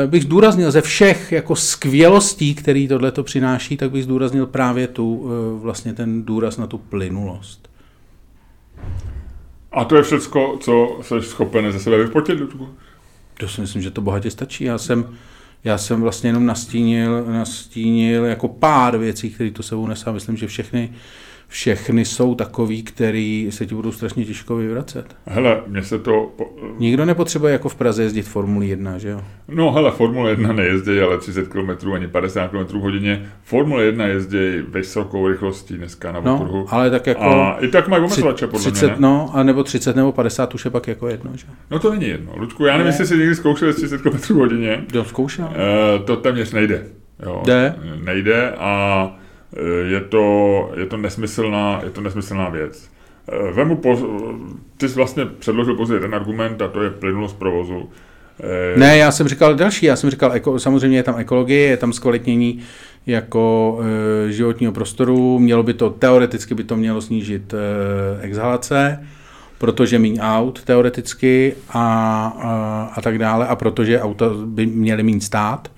eh, bych zdůraznil ze všech jako skvělostí, který tohle to přináší, tak bych zdůraznil právě tu, eh, vlastně ten důraz na tu plynulost. A to je všecko, co jsi schopen ze sebe vypotit, To si myslím, že to bohatě stačí. Já jsem, já jsem vlastně jenom nastínil, nastínil jako pár věcí, které to sebou nesá. Myslím, že všechny, všechny jsou takový, který se ti budou strašně těžko vyvracet. Hele, mně se to... Nikdo nepotřebuje jako v Praze jezdit Formuli 1, že jo? No hele, Formule 1 nejezdí, ale 30 km ani 50 km hodině. Formule 1 jezdí vysokou rychlostí dneska na no, okruhu. ale tak jako... A i tak mají omezovače, podle 30, mě, ne? no, a nebo 30 nebo 50 už je pak jako jedno, že? No to není jedno. Lučku, já nevím, jestli jsi někdy zkoušel 30 km hodině. Jo, zkoušel. Uh, to téměř nejde. Jo. Jde? Nejde a je to, je to, nesmyslná, je to nesmyslná věc. Eh, vemu po, ty jsi vlastně předložil pouze jeden argument a to je plynulost provozu. Ne, já jsem říkal další, já jsem říkal, eko, samozřejmě je tam ekologie, je tam zkvalitnění jako e, životního prostoru, mělo by to, teoreticky by to mělo snížit e, exhalace, protože méně aut teoreticky a, a, a tak dále, a protože auta by měly méně stát,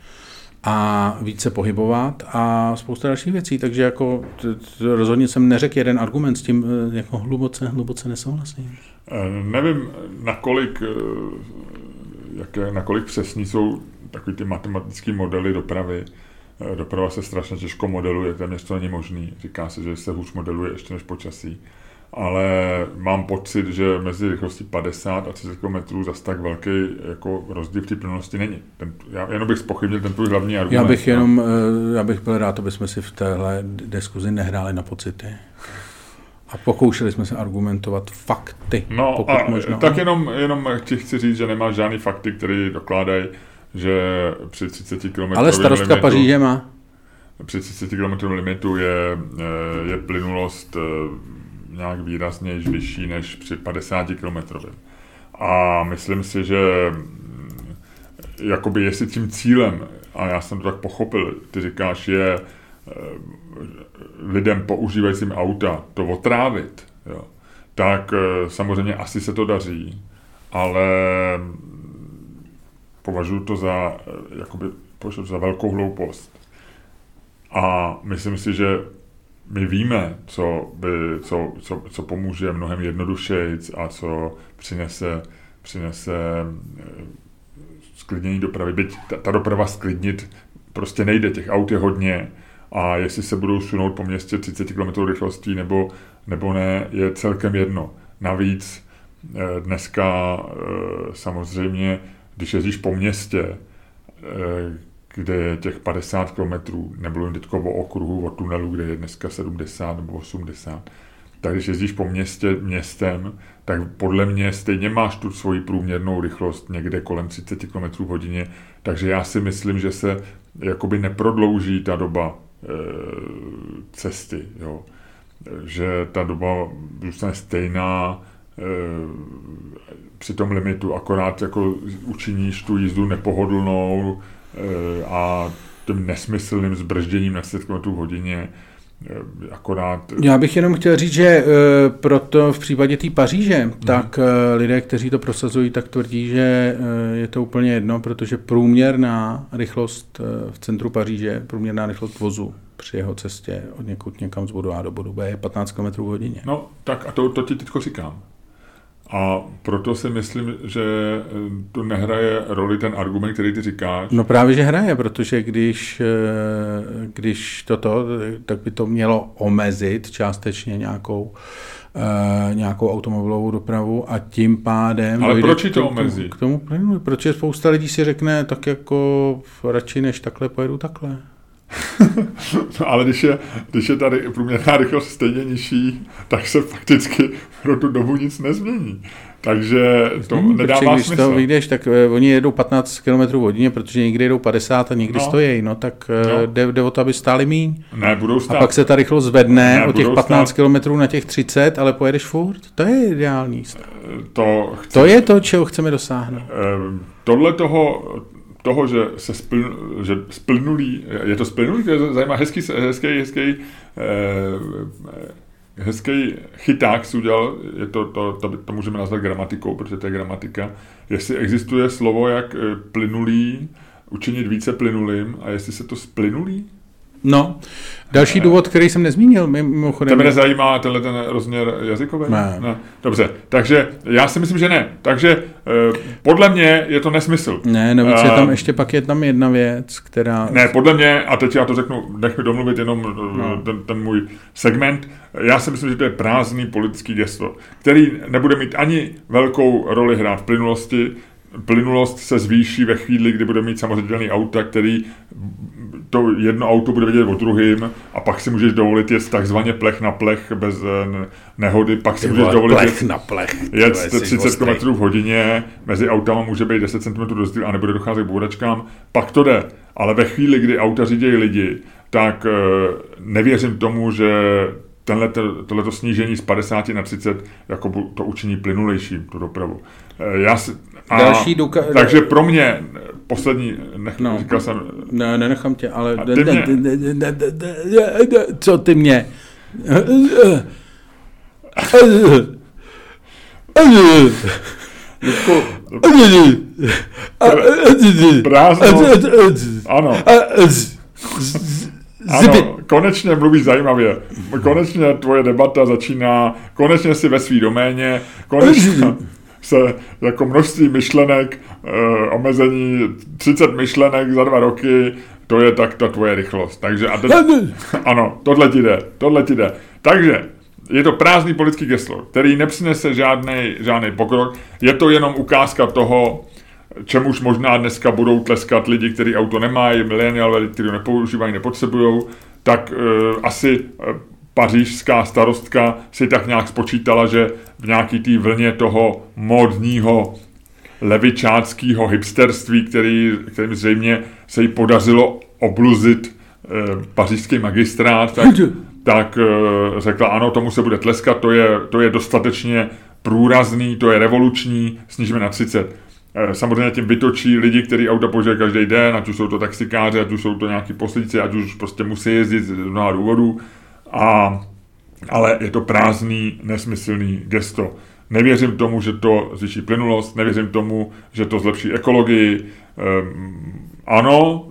a více pohybovat a spousta dalších věcí, takže jako t, t, rozhodně jsem neřekl jeden argument s tím e, jako hluboce, hluboce nesouhlasím. E, nevím, nakolik, e, jaké, nakolik přesní jsou takový ty matematické modely dopravy. Doprava se strašně těžko modeluje, téměř to není možný. Říká se, že se hůř modeluje ještě než počasí ale mám pocit, že mezi rychlostí 50 a 30 km zase tak velký jako rozdíl v té plnosti není. Ten, já jenom bych spochybnil ten tvůj hlavní argument. Já bych jenom, eh, já bych byl rád, aby jsme si v téhle diskuzi nehráli na pocity. A pokoušeli jsme se argumentovat fakty. No pokud a možno. tak jenom, jenom ti chci říct, že nemáš žádný fakty, které dokládají, že při 30 km Ale starostka limitu, Paříže má. Při 30 km limitu je, je plynulost eh, nějak výrazně vyšší než při 50 km. A myslím si, že mm, jakoby jestli tím cílem, a já jsem to tak pochopil, ty říkáš, je eh, lidem používajícím auta to otrávit, jo, tak eh, samozřejmě asi se to daří, ale mm, považuji to za, eh, jakoby, za velkou hloupost. A myslím si, že my víme, co, by, co, co, co pomůže mnohem jednodušeji a co přinese, přinese eh, sklidnění dopravy. Byť ta, ta doprava sklidnit prostě nejde, těch aut je hodně a jestli se budou sunout po městě 30 km rychlostí nebo, nebo ne, je celkem jedno. Navíc eh, dneska eh, samozřejmě, když jezdíš po městě, kde je těch 50 km, jen teďko o okruhu, o tunelu, kde je dneska 70 nebo 80, tak když jezdíš po městě, městem, tak podle mě stejně máš tu svoji průměrnou rychlost někde kolem 30 km hodině, takže já si myslím, že se jakoby neprodlouží ta doba e, cesty, jo. že ta doba zůstane stejná, e, při tom limitu, akorát jako učiníš tu jízdu nepohodlnou, a tím nesmyslným zbržděním na 10 km hodině akorát... Já bych jenom chtěl říct, že e, proto v případě té Paříže, hmm. tak lidé, kteří to prosazují, tak tvrdí, že je to úplně jedno, protože průměrná rychlost v centru Paříže, průměrná rychlost vozu při jeho cestě od někud někam z bodu A do bodu B je 15 km hodině. No, tak a to, to ti teď říkám. A proto si myslím, že eh, to nehraje roli ten argument, který ty říkáš. No právě, že hraje, protože když, eh, když toto, tak by to mělo omezit částečně nějakou Uh, nějakou automobilovou dopravu a tím pádem... Ale proč to omezí? K tomu, protože spousta lidí si řekne, tak jako radši než takhle pojedu takhle. no, ale když je, když je tady průměrná rychlost stejně nižší, tak se fakticky pro tu dobu nic nezmění. Takže to hmm, nedává když smysl. to vyjdeš, tak uh, oni jedou 15 km hodině, protože někdy jedou 50 a někdy no. stojí, no tak uh, no. Jde, jde o to, aby stáli míň. Ne, budou stát. A pak se ta rychlost zvedne ne, o těch 15 km na těch 30, ale pojedeš furt. To je ideální stav. To, chci... to je to, čeho chceme dosáhnout. Uh, tohle toho, toho, že se spln, že splnulý, je to splnulý, to je zajímavý, hezký, hezký, hezký, eh, hezký chyták si udělal, je to, to, to, to můžeme nazvat gramatikou, protože to je gramatika, jestli existuje slovo jak eh, plynulý, učinit více plynulým a jestli se to splynulý, No, další důvod, který jsem nezmínil, mimochodem. Tebe nezajímá tenhle ten rozměr jazykový? Ne. ne. Dobře, takže já si myslím, že ne. Takže eh, podle mě je to nesmysl. Ne, navíc je tam eh, ještě pak je tam jedna věc, která... Ne, podle mě, a teď já to řeknu, nech mi domluvit jenom eh, no. ten, ten můj segment, já si myslím, že to je prázdný politický gesto, který nebude mít ani velkou roli hrát v plynulosti, plynulost se zvýší ve chvíli, kdy bude mít samozřejmě auta, který to jedno auto bude vidět o druhým a pak si můžeš dovolit jet takzvaně plech na plech bez eh, nehody, pak si můžeš dovolit plech jet, na plech. jet 30 km v hodině, mezi autama může být 10 cm rozdíl a nebude docházet k boudačkám, pak to jde. Ale ve chvíli, kdy auta řídí lidi, tak eh, nevěřím tomu, že tenhle, tohleto snížení z 50 na 30 jako to učiní plynulejší tu dopravu. Eh, já si, a, Další důka- takže pro mě poslední, nech, no. říkal jsem... Ne, nenechám tě, ale... Ty mě... Co ty mě? Prázdno. Ano. Ano, konečně mluvíš zajímavě. Konečně tvoje debata začíná, konečně si ve svý doméně, konečně se jako množství myšlenek, e, omezení 30 myšlenek za dva roky, to je tak ta tvoje rychlost. Takže a teď, ano, tohle ti jde, tohle ti jde. Takže je to prázdný politický geslo, který nepřinese žádný, žádný pokrok. Je to jenom ukázka toho, čemuž možná dneska budou tleskat lidi, kteří auto nemají, mileniálové, kteří ho nepoužívají, nepotřebují, tak uh, asi uh, pařížská starostka si tak nějak spočítala, že v nějaký té vlně toho modního levičáckého hipsterství, který, kterým zřejmě se jí podařilo obluzit e, pařížský magistrát, tak, tak e, řekla, ano, tomu se bude tleskat, to je, to je dostatečně průrazný, to je revoluční, snížíme na 30. E, samozřejmě tím vytočí lidi, kteří auta používají každý den, ať už jsou to taxikáři, ať už jsou to nějaký poslíci, ať už prostě musí jezdit z mnoha důvodů. A, ale je to prázdný, nesmyslný gesto. Nevěřím tomu, že to zvýší plynulost, nevěřím tomu, že to zlepší ekologii. Ehm, ano,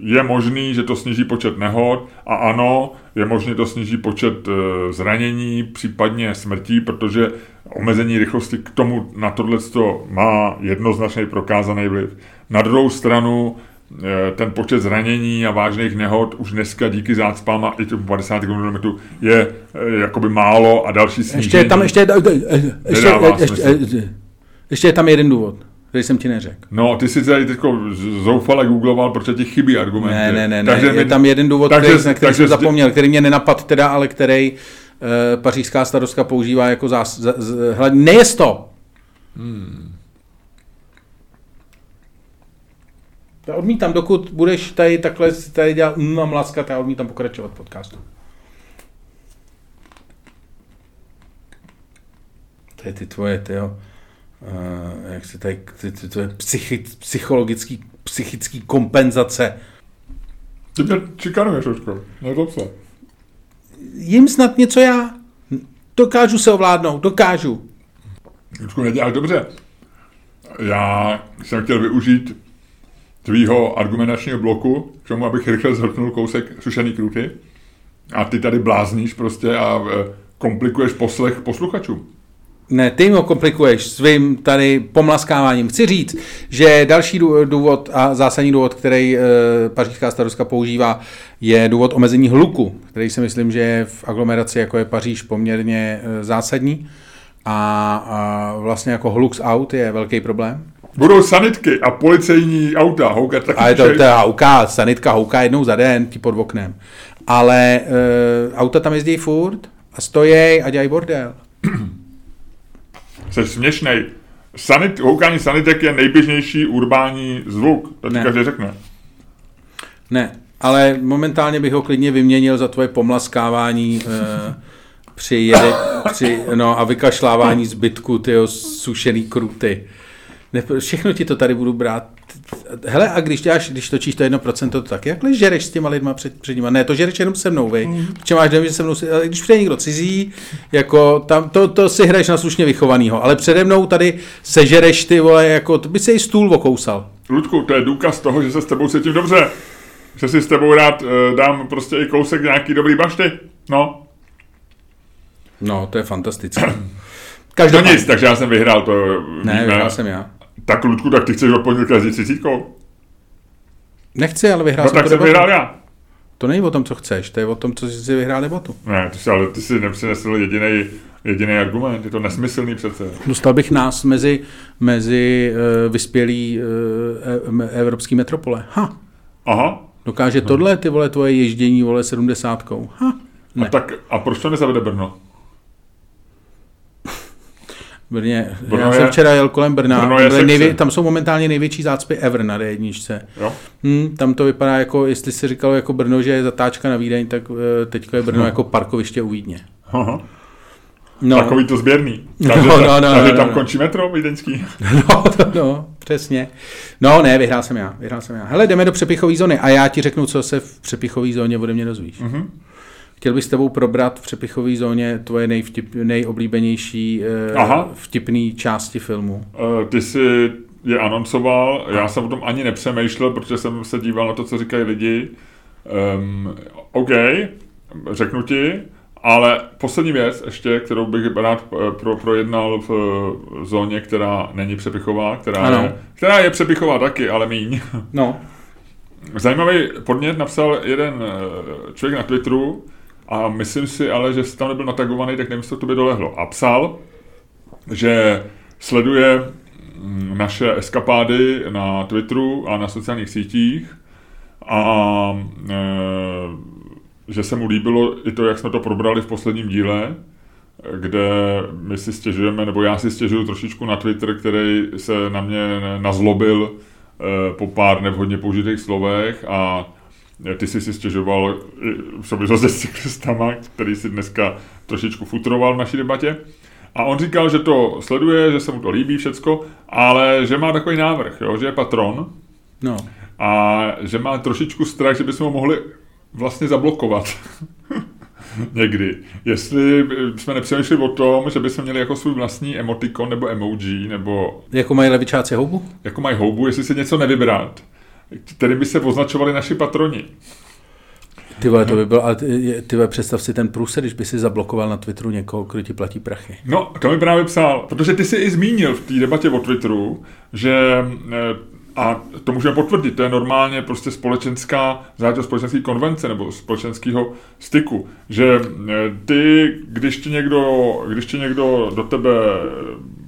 je možný, že to sníží počet nehod a ano, je možné to sníží počet e, zranění, případně smrtí, protože omezení rychlosti k tomu na tohle má jednoznačně prokázaný vliv. Na druhou stranu ten počet zranění a vážných nehod už dneska díky zácpám a i tomu 50 km je eh, jakoby málo a další snížení. Ještě je tam, ještě, ještě, ještě, ještě, ještě je tam jeden důvod který jsem ti neřekl. No, ty si tady teď zoufale googloval, protože ti chybí argumenty. Ne, ne, ne, takže ne. je tam jeden důvod, takže, který, na který takže jsem zapomněl, který mě nenapad teda, ale který uh, pařížská starostka používá jako zás... Z, z, z, to! Hmm. Já odmítám, dokud budeš tady takhle tady dělat mm, a mlaskat, já odmítám pokračovat podcastu. To je ty tvoje, ty jo. Uh, jak se tady, ty, ty tvoje psychi, psychologický, psychický kompenzace. Ty mě čikanuješ, Očko, nezlob se. jim snad něco já. Dokážu se ovládnout, dokážu. Ludku, neděláš dobře. Já jsem chtěl využít tvýho argumentačního bloku k tomu, abych rychle zhrnul kousek sušený kruty. A ty tady blázníš prostě a e, komplikuješ poslech posluchačům. Ne, ty ho komplikuješ svým tady pomlaskáváním. Chci říct, že další důvod a zásadní důvod, který e, pařížská starostka používá, je důvod omezení hluku, který si myslím, že je v aglomeraci, jako je Paříž, poměrně e, zásadní. A, a vlastně jako hluk z aut je velký problém. Budou sanitky a policejní auta houkat taky. A je to, to houká, sanitka houká jednou za den tí pod oknem. Ale e, auta tam jezdí furt a stojí a dělají bordel. Jsi směšnej. Sanit, houkání sanitek je nejběžnější urbání zvuk. To ti každý řekne. Ne, ale momentálně bych ho klidně vyměnil za tvoje pomlaskávání e, při, jede, při no, a vykašlávání zbytku tyho sušený kruty. Ne, všechno ti to tady budu brát. Hele, a když děláš, když točíš to jedno procento, to tak jakhle žereš s těma lidma před, před nima? Ne, to žereš jenom se mnou, vej. Mm. Protože máš dojem, že se mnou, ale když přijde někdo cizí, jako tam, to, to si hraješ na slušně vychovanýho, ale přede mnou tady sežereš ty vole, jako, to by se i stůl okousal. Ludku, to je důkaz toho, že se s tebou cítím dobře. Že si s tebou rád uh, dám prostě i kousek nějaký dobrý bašty. No. No, to je fantastické. Každopádně. No nic, takže já jsem vyhrál to. Ne, vyhrál jsem já. Tak Ludku, tak ty chceš odpovědět každý třicítkou? Nechci, ale vyhrál no, jsem tak jsem vyhrál já. To není o tom, co chceš, to je o tom, co jsi si vyhrál debatu. Ne, ty jsi, ale ty si nepřinesl jediný jediný argument, je to nesmyslný přece. Dostal bych nás mezi, mezi uh, vyspělý uh, evropský metropole. Ha. Aha. Dokáže no. tohle, ty vole, tvoje ježdění, vole, sedmdesátkou. Ha. Ne. A, tak, a proč to nezavede Brno? Brně. Brno Já jsem je, včera jel kolem Brna. Brno je nejvě, tam jsou momentálně největší zácpy ever na D1. Hmm, tam to vypadá jako, jestli se říkalo jako Brno, že je zatáčka na Vídeň, tak uh, teďka je Brno no. jako parkoviště u Vídně. Aha. No. Takový to sběrný. Takže, no, no, no, takže no, tam no. končí metro vídeňský. No, to, no, přesně. No ne, vyhrál jsem já, vyhrál jsem já. Hele, jdeme do přepichové zóny a já ti řeknu, co se v přepichové zóně ode mě dozvíš. Mm-hmm. Chtěl bych s tebou probrat v přepichové zóně tvoje nejvtip, nejoblíbenější uh, Aha. vtipný části filmu. Uh, ty jsi je anoncoval, já jsem o tom ani nepřemýšlel, protože jsem se díval na to, co říkají lidi. Um, OK, řeknu ti, ale poslední věc ještě, kterou bych rád eh, pro, projednal v zóně, která není přepichová, která, je, která je přepichová taky, ale míň. No. Zajímavý podnět napsal jeden člověk na Twitteru, a myslím si ale, že jsi tam nebyl natagovaný, tak nevím, jestli to by dolehlo. A psal, že sleduje mm, naše eskapády na Twitteru a na sociálních sítích a e, že se mu líbilo i to, jak jsme to probrali v posledním díle, kde my si stěžujeme, nebo já si stěžuju trošičku na Twitter, který se na mě nazlobil e, po pár nevhodně použitých slovech a ty jsi si stěžoval v souvislosti s cyklistama, který si dneska trošičku futroval v naší debatě. A on říkal, že to sleduje, že se mu to líbí všecko, ale že má takový návrh, jo, že je patron. No. A že má trošičku strach, že bychom ho mohli vlastně zablokovat. Někdy. Jestli jsme nepřemýšleli o tom, že bychom měli jako svůj vlastní emotikon nebo emoji, nebo... Jako mají levičáci houbu? Jako mají houbu, jestli si něco nevybrat který by se označovali naši patroni. Ty vole, to by bylo, ale ty, ty vole, představ si ten průse, když by si zablokoval na Twitteru někoho, kdo ti platí prachy. No, to mi právě psal, protože ty si i zmínil v té debatě o Twitteru, že eh, a to můžeme potvrdit, to je normálně prostě společenská, záležitost společenské konvence nebo společenského styku, že eh, ty, když ti někdo, když ti někdo do tebe,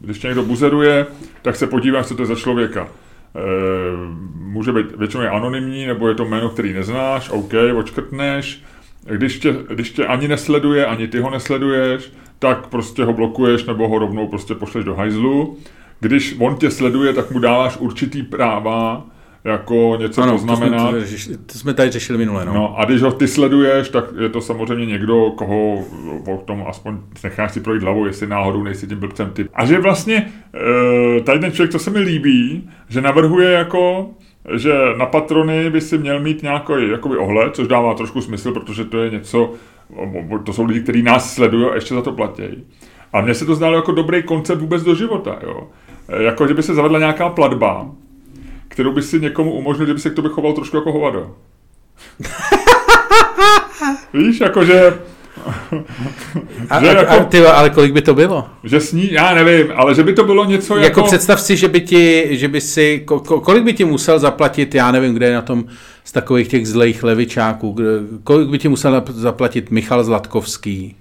když ti někdo buzeruje, tak se podíváš, co to je za člověka. Eh, může být většinou je anonymní, nebo je to jméno, který neznáš, OK, očkrtneš. Když tě, když tě ani nesleduje, ani ty ho nesleduješ, tak prostě ho blokuješ nebo ho rovnou prostě pošleš do hajzlu. Když on tě sleduje, tak mu dáváš určitý práva, jako něco ano, poznamenat. To jsme, to jsme tady řešili minule. No. no. a když ho ty sleduješ, tak je to samozřejmě někdo, koho o tom aspoň necháš si projít hlavou, jestli náhodou nejsi tím blbcem ty. A že vlastně eh, tady ten člověk, co se mi líbí, že navrhuje jako že na patrony by si měl mít nějaký jakoby ohled, což dává trošku smysl, protože to je něco, to jsou lidi, kteří nás sledují a ještě za to platí. A mně se to zdálo jako dobrý koncept vůbec do života, jo. E, jako, že by se zavedla nějaká platba, kterou by si někomu umožnil, že by se k tobě choval trošku jako hovado. Víš, jakože a, že a, jako, a ty, ale kolik by to bylo? Že sní, já nevím, ale že by to bylo něco jako... Jako představ si, že by ti, že by si, ko, kolik by ti musel zaplatit, já nevím, kde je na tom z takových těch zlejch levičáků, kolik by ti musel zaplatit Michal Zlatkovský?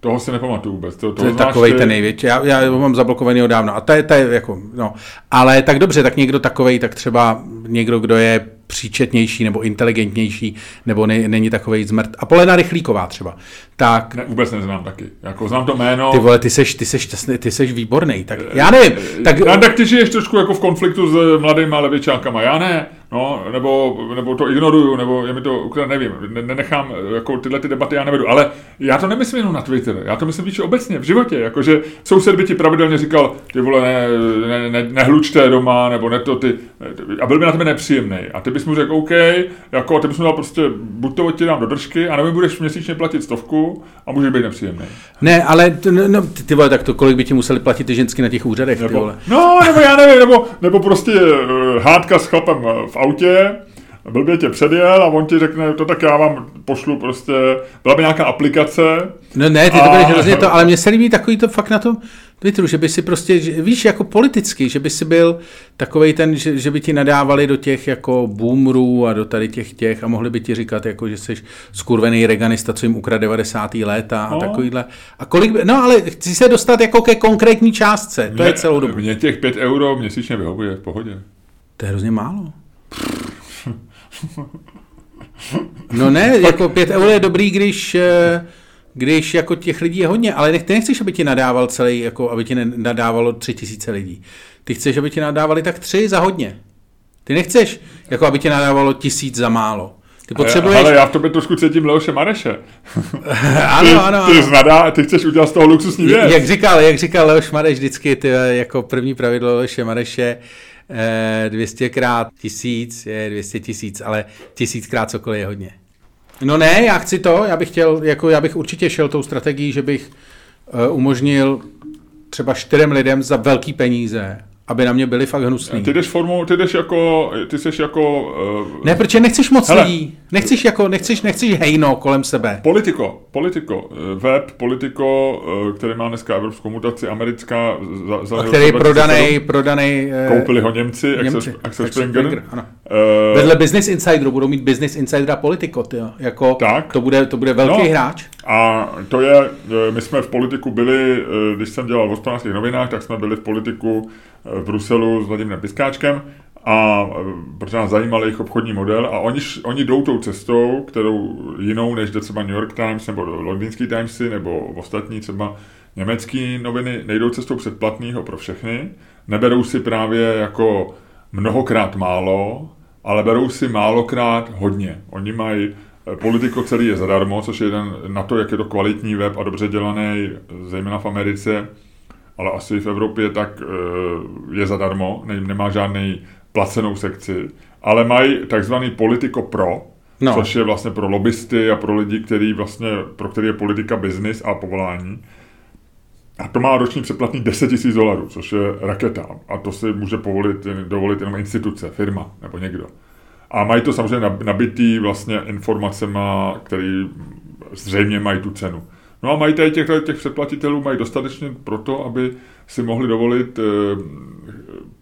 Toho si nepamatuju vůbec. To, to je takový ten největší. Já, já ho mám zablokovaný dávno. A to je, to je jako, no. Ale tak dobře, tak někdo takový, tak třeba někdo, kdo je příčetnější nebo inteligentnější, nebo ne, není takový zmrt. A Polena Rychlíková třeba. Tak, ne, vůbec neznám taky. Jako znám to jméno. Ty vole, ty seš, ty seš, šťastný, ty seš výborný. Tak já nevím. Tak, já, tak ty žiješ trošku jako v konfliktu s mladými levičákama. Já ne. No, nebo, nebo to ignoruju, nebo je mi to, nevím, nenechám, jako tyhle ty debaty já nevedu, ale já to nemyslím jenom na Twitter, já to myslím víc obecně v životě, jakože soused by ti pravidelně říkal, ty vole, ne, ne, ne, nehlučte doma, nebo ne to ty, a byl by na tebe nepříjemný. A ty bys mu řekl, OK, jako, ty bys mu dal prostě, buď to ti dám do držky, a nebo budeš měsíčně platit stovku a můžeš být nepříjemný. Ne, ale t, no, no, ty, ty vole, tak to kolik by ti museli platit ty žensky na těch úřadech, nebo, ty vole. No, nebo já nevím, nebo, nebo prostě uh, hádka s chlapem v autě, blbě tě předjel a on ti řekne, to tak já vám pošlu prostě, byla by nějaká aplikace. No ne, ty to budeš hrozně to, ale mně se líbí takový to fakt na tom Twitteru, že by si prostě, víš, jako politicky, že by si byl takový ten, že, že by ti nadávali do těch jako boomerů a do tady těch těch a mohli by ti říkat, jako, že jsi skurvený reganista, co jim ukrad 90. léta a no. takovýhle. A kolik by, no ale chci se dostat jako ke konkrétní částce, to mě, je celou dobu. Mně těch 5 euro měsíčně vyhovuje v pohodě. To je hrozně málo. No ne, jako pět euro je dobrý, když, eh, když jako těch lidí je hodně, ale ty nechceš, aby ti nadával celý, jako aby ti nadávalo tři tisíce lidí. Ty chceš, aby ti nadávali tak tři za hodně. Ty nechceš, jako aby ti nadávalo tisíc za málo. Ty potřebuješ... Ale já v tobě trošku cítím Leoše Mareše. ano, ty, ano, ty, znadá, ty chceš udělat z toho luxusní věc. Jak říkal, jak říkal Leoš Mareš vždycky, ty, jako první pravidlo Leoše Mareše, 200 krát tisíc je 200 tisíc, ale tisíckrát cokoliv je hodně. No ne, já chci to, já bych chtěl, jako já bych určitě šel tou strategií, že bych uh, umožnil třeba čtyřem lidem za velký peníze aby na mě byli fakt hnusný. Ty jdeš formou, ty jdeš jako, ty jsi jako... Uh, ne, protože nechceš moc hele, lidí. Nechceš jako, nechceš, nechceš hejno kolem sebe. Politiko, politiko, eh, web, politiko, uh, který má dneska evropskou mutaci, americká, za, za který je prodaný, prodaný... Koupili ho Němci, Němci Axel, Axel Springer. Springer ano. Uh, Vedle Business Insideru budou mít Business Insidera politiko, tyjo. Jako, tak. To bude, to bude velký no, hráč. A to je, my jsme v politiku byli, když jsem dělal v hospodářských novinách, tak jsme byli v politiku v Bruselu s Vladimírem Piskáčkem a protože nás zajímal jejich obchodní model a oni, oni jdou tou cestou, kterou jinou než jde třeba New York Times nebo londýnský Timesy nebo ostatní třeba německý noviny, nejdou cestou předplatného pro všechny, neberou si právě jako mnohokrát málo, ale berou si málokrát hodně. Oni mají eh, Politiko celý je zadarmo, což je jeden na to, jak je to kvalitní web a dobře dělaný, zejména v Americe, ale asi v Evropě tak eh, je zadarmo, ne, nemá žádný placenou sekci, ale mají takzvaný Politico Pro, no. což je vlastně pro lobbysty a pro lidi, který vlastně, pro který je politika business a povolání. A to má roční předplatný 10 000 dolarů, což je raketa. A to si může povolit, dovolit jenom instituce, firma nebo někdo. A mají to samozřejmě nabitý vlastně informacema, které zřejmě mají tu cenu. No a mají tady těch, těch předplatitelů mají dostatečně proto, aby si mohli dovolit eh,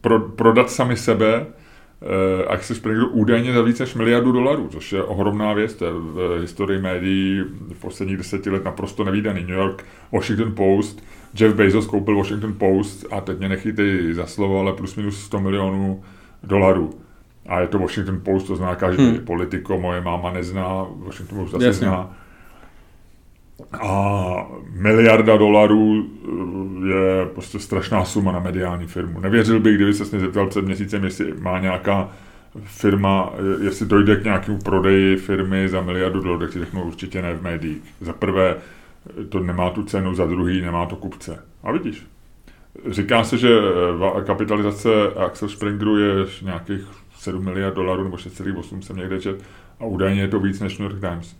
pro, prodat sami sebe eh, Access Springer údajně za více než miliardu dolarů, což je ohromná věc, to je v historii médií v posledních deseti let naprosto nevýdaný. New York, Washington Post, Jeff Bezos koupil Washington Post a teď mě nechytej za slovo, ale plus minus 100 milionů dolarů. A je to Washington Post, to zná každý hmm. politiko, moje máma nezná, Washington Post asi zná a miliarda dolarů eh, je prostě strašná suma na mediální firmu. Nevěřil bych, kdyby se mě zeptal před měsícem, jestli má nějaká firma, jestli dojde k nějakému prodeji firmy za miliardu dolarů, tak si řeknu určitě ne v médiích. Za prvé to nemá tu cenu, za druhý nemá to kupce. A vidíš, říká se, že eh, kapitalizace Axel Springeru je nějakých 7 miliard dolarů nebo 6,8 jsem někde čet a údajně je to víc než New York Times.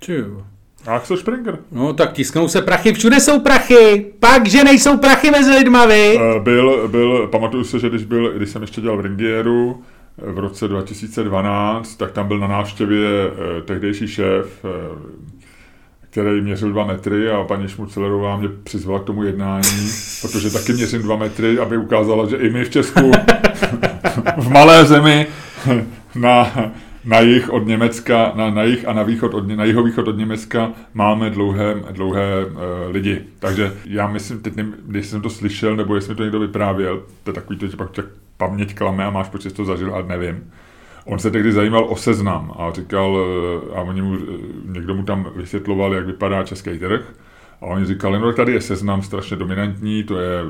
Čuju. Axel Springer. No tak tisknou se prachy, všude jsou prachy, pak, že nejsou prachy mezi lidma, vy. Uh, byl, byl, pamatuju se, že když, byl, když jsem ještě dělal v Ringieru v roce 2012, tak tam byl na návštěvě uh, tehdejší šéf, uh, který měřil dva metry a paní Šmucelerová mě přizvala k tomu jednání, protože taky měřím dva metry, aby ukázala, že i my v Česku, v malé zemi, na, na jih od Německa, na, na jih a na, východ od, na jihovýchod od Německa máme dlouhé, dlouhé uh, lidi. Takže já myslím, teď když jsem to slyšel, nebo jestli mi to někdo vyprávěl, to je takový to, že pak paměť klame a máš počet to zažil, ale nevím. On se tehdy zajímal o seznam a říkal, eh, a oni mu, eh, někdo mu tam vysvětloval, jak vypadá český trh. A oni říkali, no tady je seznam strašně dominantní, to je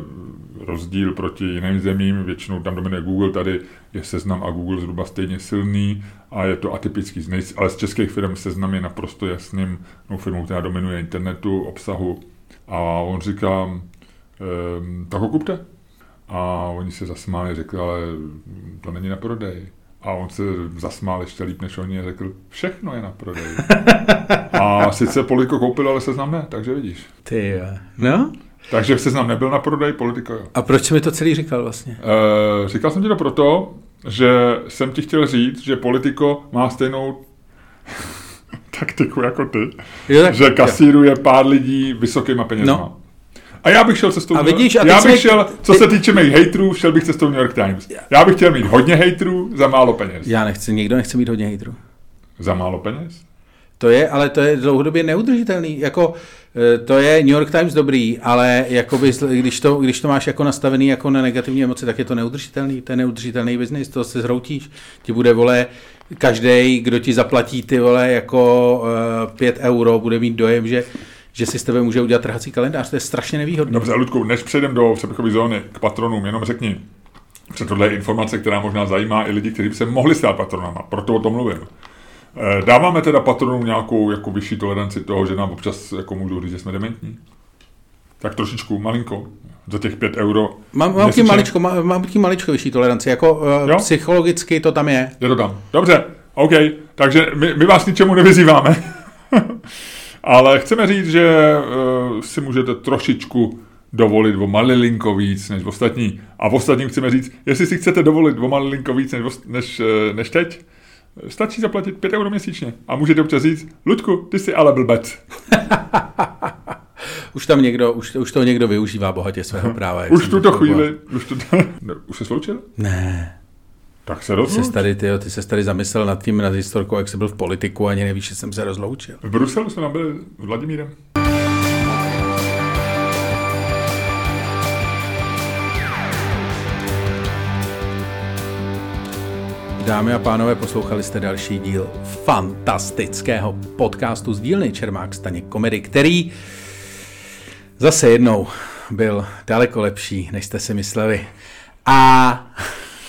rozdíl proti jiným zemím, většinou tam dominuje Google, tady je seznam a Google zhruba stejně silný a je to atypický, ale z českých firm seznam je naprosto jasným no, firmou, která dominuje internetu, obsahu. A on říká, ehm, tak ho kupte. A oni se zasmáli, řekli, ale to není na prodej. A on se zasmál ještě líp než oni a řekl, všechno je na prodej. a sice Politiko koupil, ale seznam ne, takže vidíš. Ty jo. No? Takže seznam nebyl na prodej, Politiko jo. A proč mi to celý říkal vlastně? E, říkal jsem ti to proto, že jsem ti chtěl říct, že Politiko má stejnou taktiku jako ty, jo, tak, že kasíruje jo. pár lidí vysokýma penězma. No. A já bych šel cestou... A vidíš, a já bych jsme... šel, co se týče mých hejtrů, šel bych cestou New York Times. Já bych chtěl mít hodně hejtrů za málo peněz. Já nechci, nikdo nechce mít hodně hejtrů. Za málo peněz? To je, ale to je dlouhodobě neudržitelný. Jako, e, to je New York Times dobrý, ale jakoby, když, to, když to máš jako nastavený jako na negativní emoce, tak je to neudržitelný. To je neudržitelný biznis, to se zhroutíš. Ti bude, vole, každý, kdo ti zaplatí ty vole jako uh, pět euro, bude mít dojem, že že si s tebe může udělat trhací kalendář. To je strašně nevýhodné. Dobře, Ludku, než přejdeme do přepichové zóny k patronům, jenom řekni, že tohle je informace, která možná zajímá i lidi, kteří by se mohli stát patronama, proto o tom mluvím. Eh, dáváme teda patronům nějakou jako vyšší toleranci toho, že nám občas jako můžou říct, že jsme dementní? Tak trošičku, malinko, za těch pět euro. Mám, mám tím maličko, mám, mám tím maličko vyšší toleranci, jako uh, psychologicky to tam je. Je to tam, dobře, OK, takže my, my vás ničemu nevyzýváme. Ale chceme říct, že uh, si můžete trošičku dovolit o malilinko víc než ostatní. A v ostatním chceme říct, jestli si chcete dovolit o malilinko víc než, než, eh, než teď, stačí zaplatit 5 euro měsíčně. A můžete občas říct, Ludku, ty jsi ale blbec. už tam někdo, už, už to někdo využívá bohatě svého práva. Už tuto chvíli, už, to, ne, už se sloučil? Ne. Tak se rozlouč. Ty, tady, ty, ty se tady zamyslel nad tím, nad historkou, jak jsi byl v politiku, ani nevíš, že jsem se rozloučil. V Bruselu jsme tam byli s Vladimírem. Dámy a pánové, poslouchali jste další díl fantastického podcastu z dílny Čermák Staněk Komedy, který zase jednou byl daleko lepší, než jste si mysleli. A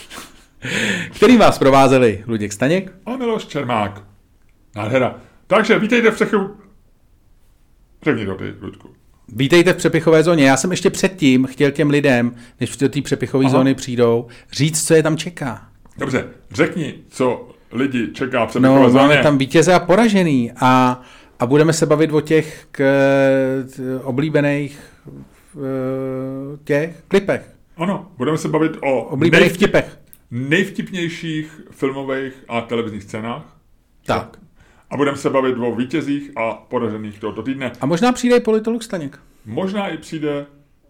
který vás provázeli Luděk Staněk a Miloš Čermák. Nádhera. Takže vítejte v přechu... Řekni to ty, Ludku. Vítejte v přepichové zóně. Já jsem ještě předtím chtěl těm lidem, než do té přepichové zóny přijdou, říct, co je tam čeká. Dobře, řekni, co lidi čeká v přepichové no, máme tam vítěze a poražený a, a budeme se bavit o těch k, t, oblíbených těch klipech. Ano, budeme se bavit o oblíbených nej... vtipech nejvtipnějších filmových a televizních scénách. Tak. A budeme se bavit o vítězích a poražených tohoto týdne. A možná přijde i politolog Staněk. Možná i přijde,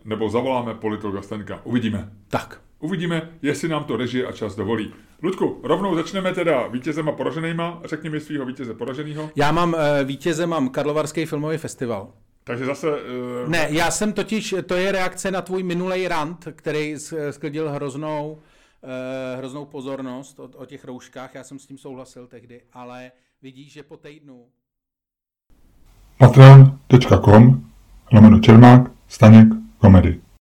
nebo zavoláme politologa Staňka. Uvidíme. Tak. Uvidíme, jestli nám to režie a čas dovolí. Ludku, rovnou začneme teda vítězem a poraženýma. Řekni mi svého vítěze poraženýho. Já mám uh, vítěze, mám Karlovarský filmový festival. Takže zase... Uh... Ne, já jsem totiž, to je reakce na tvůj minulý rant, který sklidil hroznou Eh, hroznou pozornost o, o těch rouškách, já jsem s tím souhlasil tehdy, ale vidíš, že po týdnu... patreon.com lomeno Čermák, Staněk, komedy.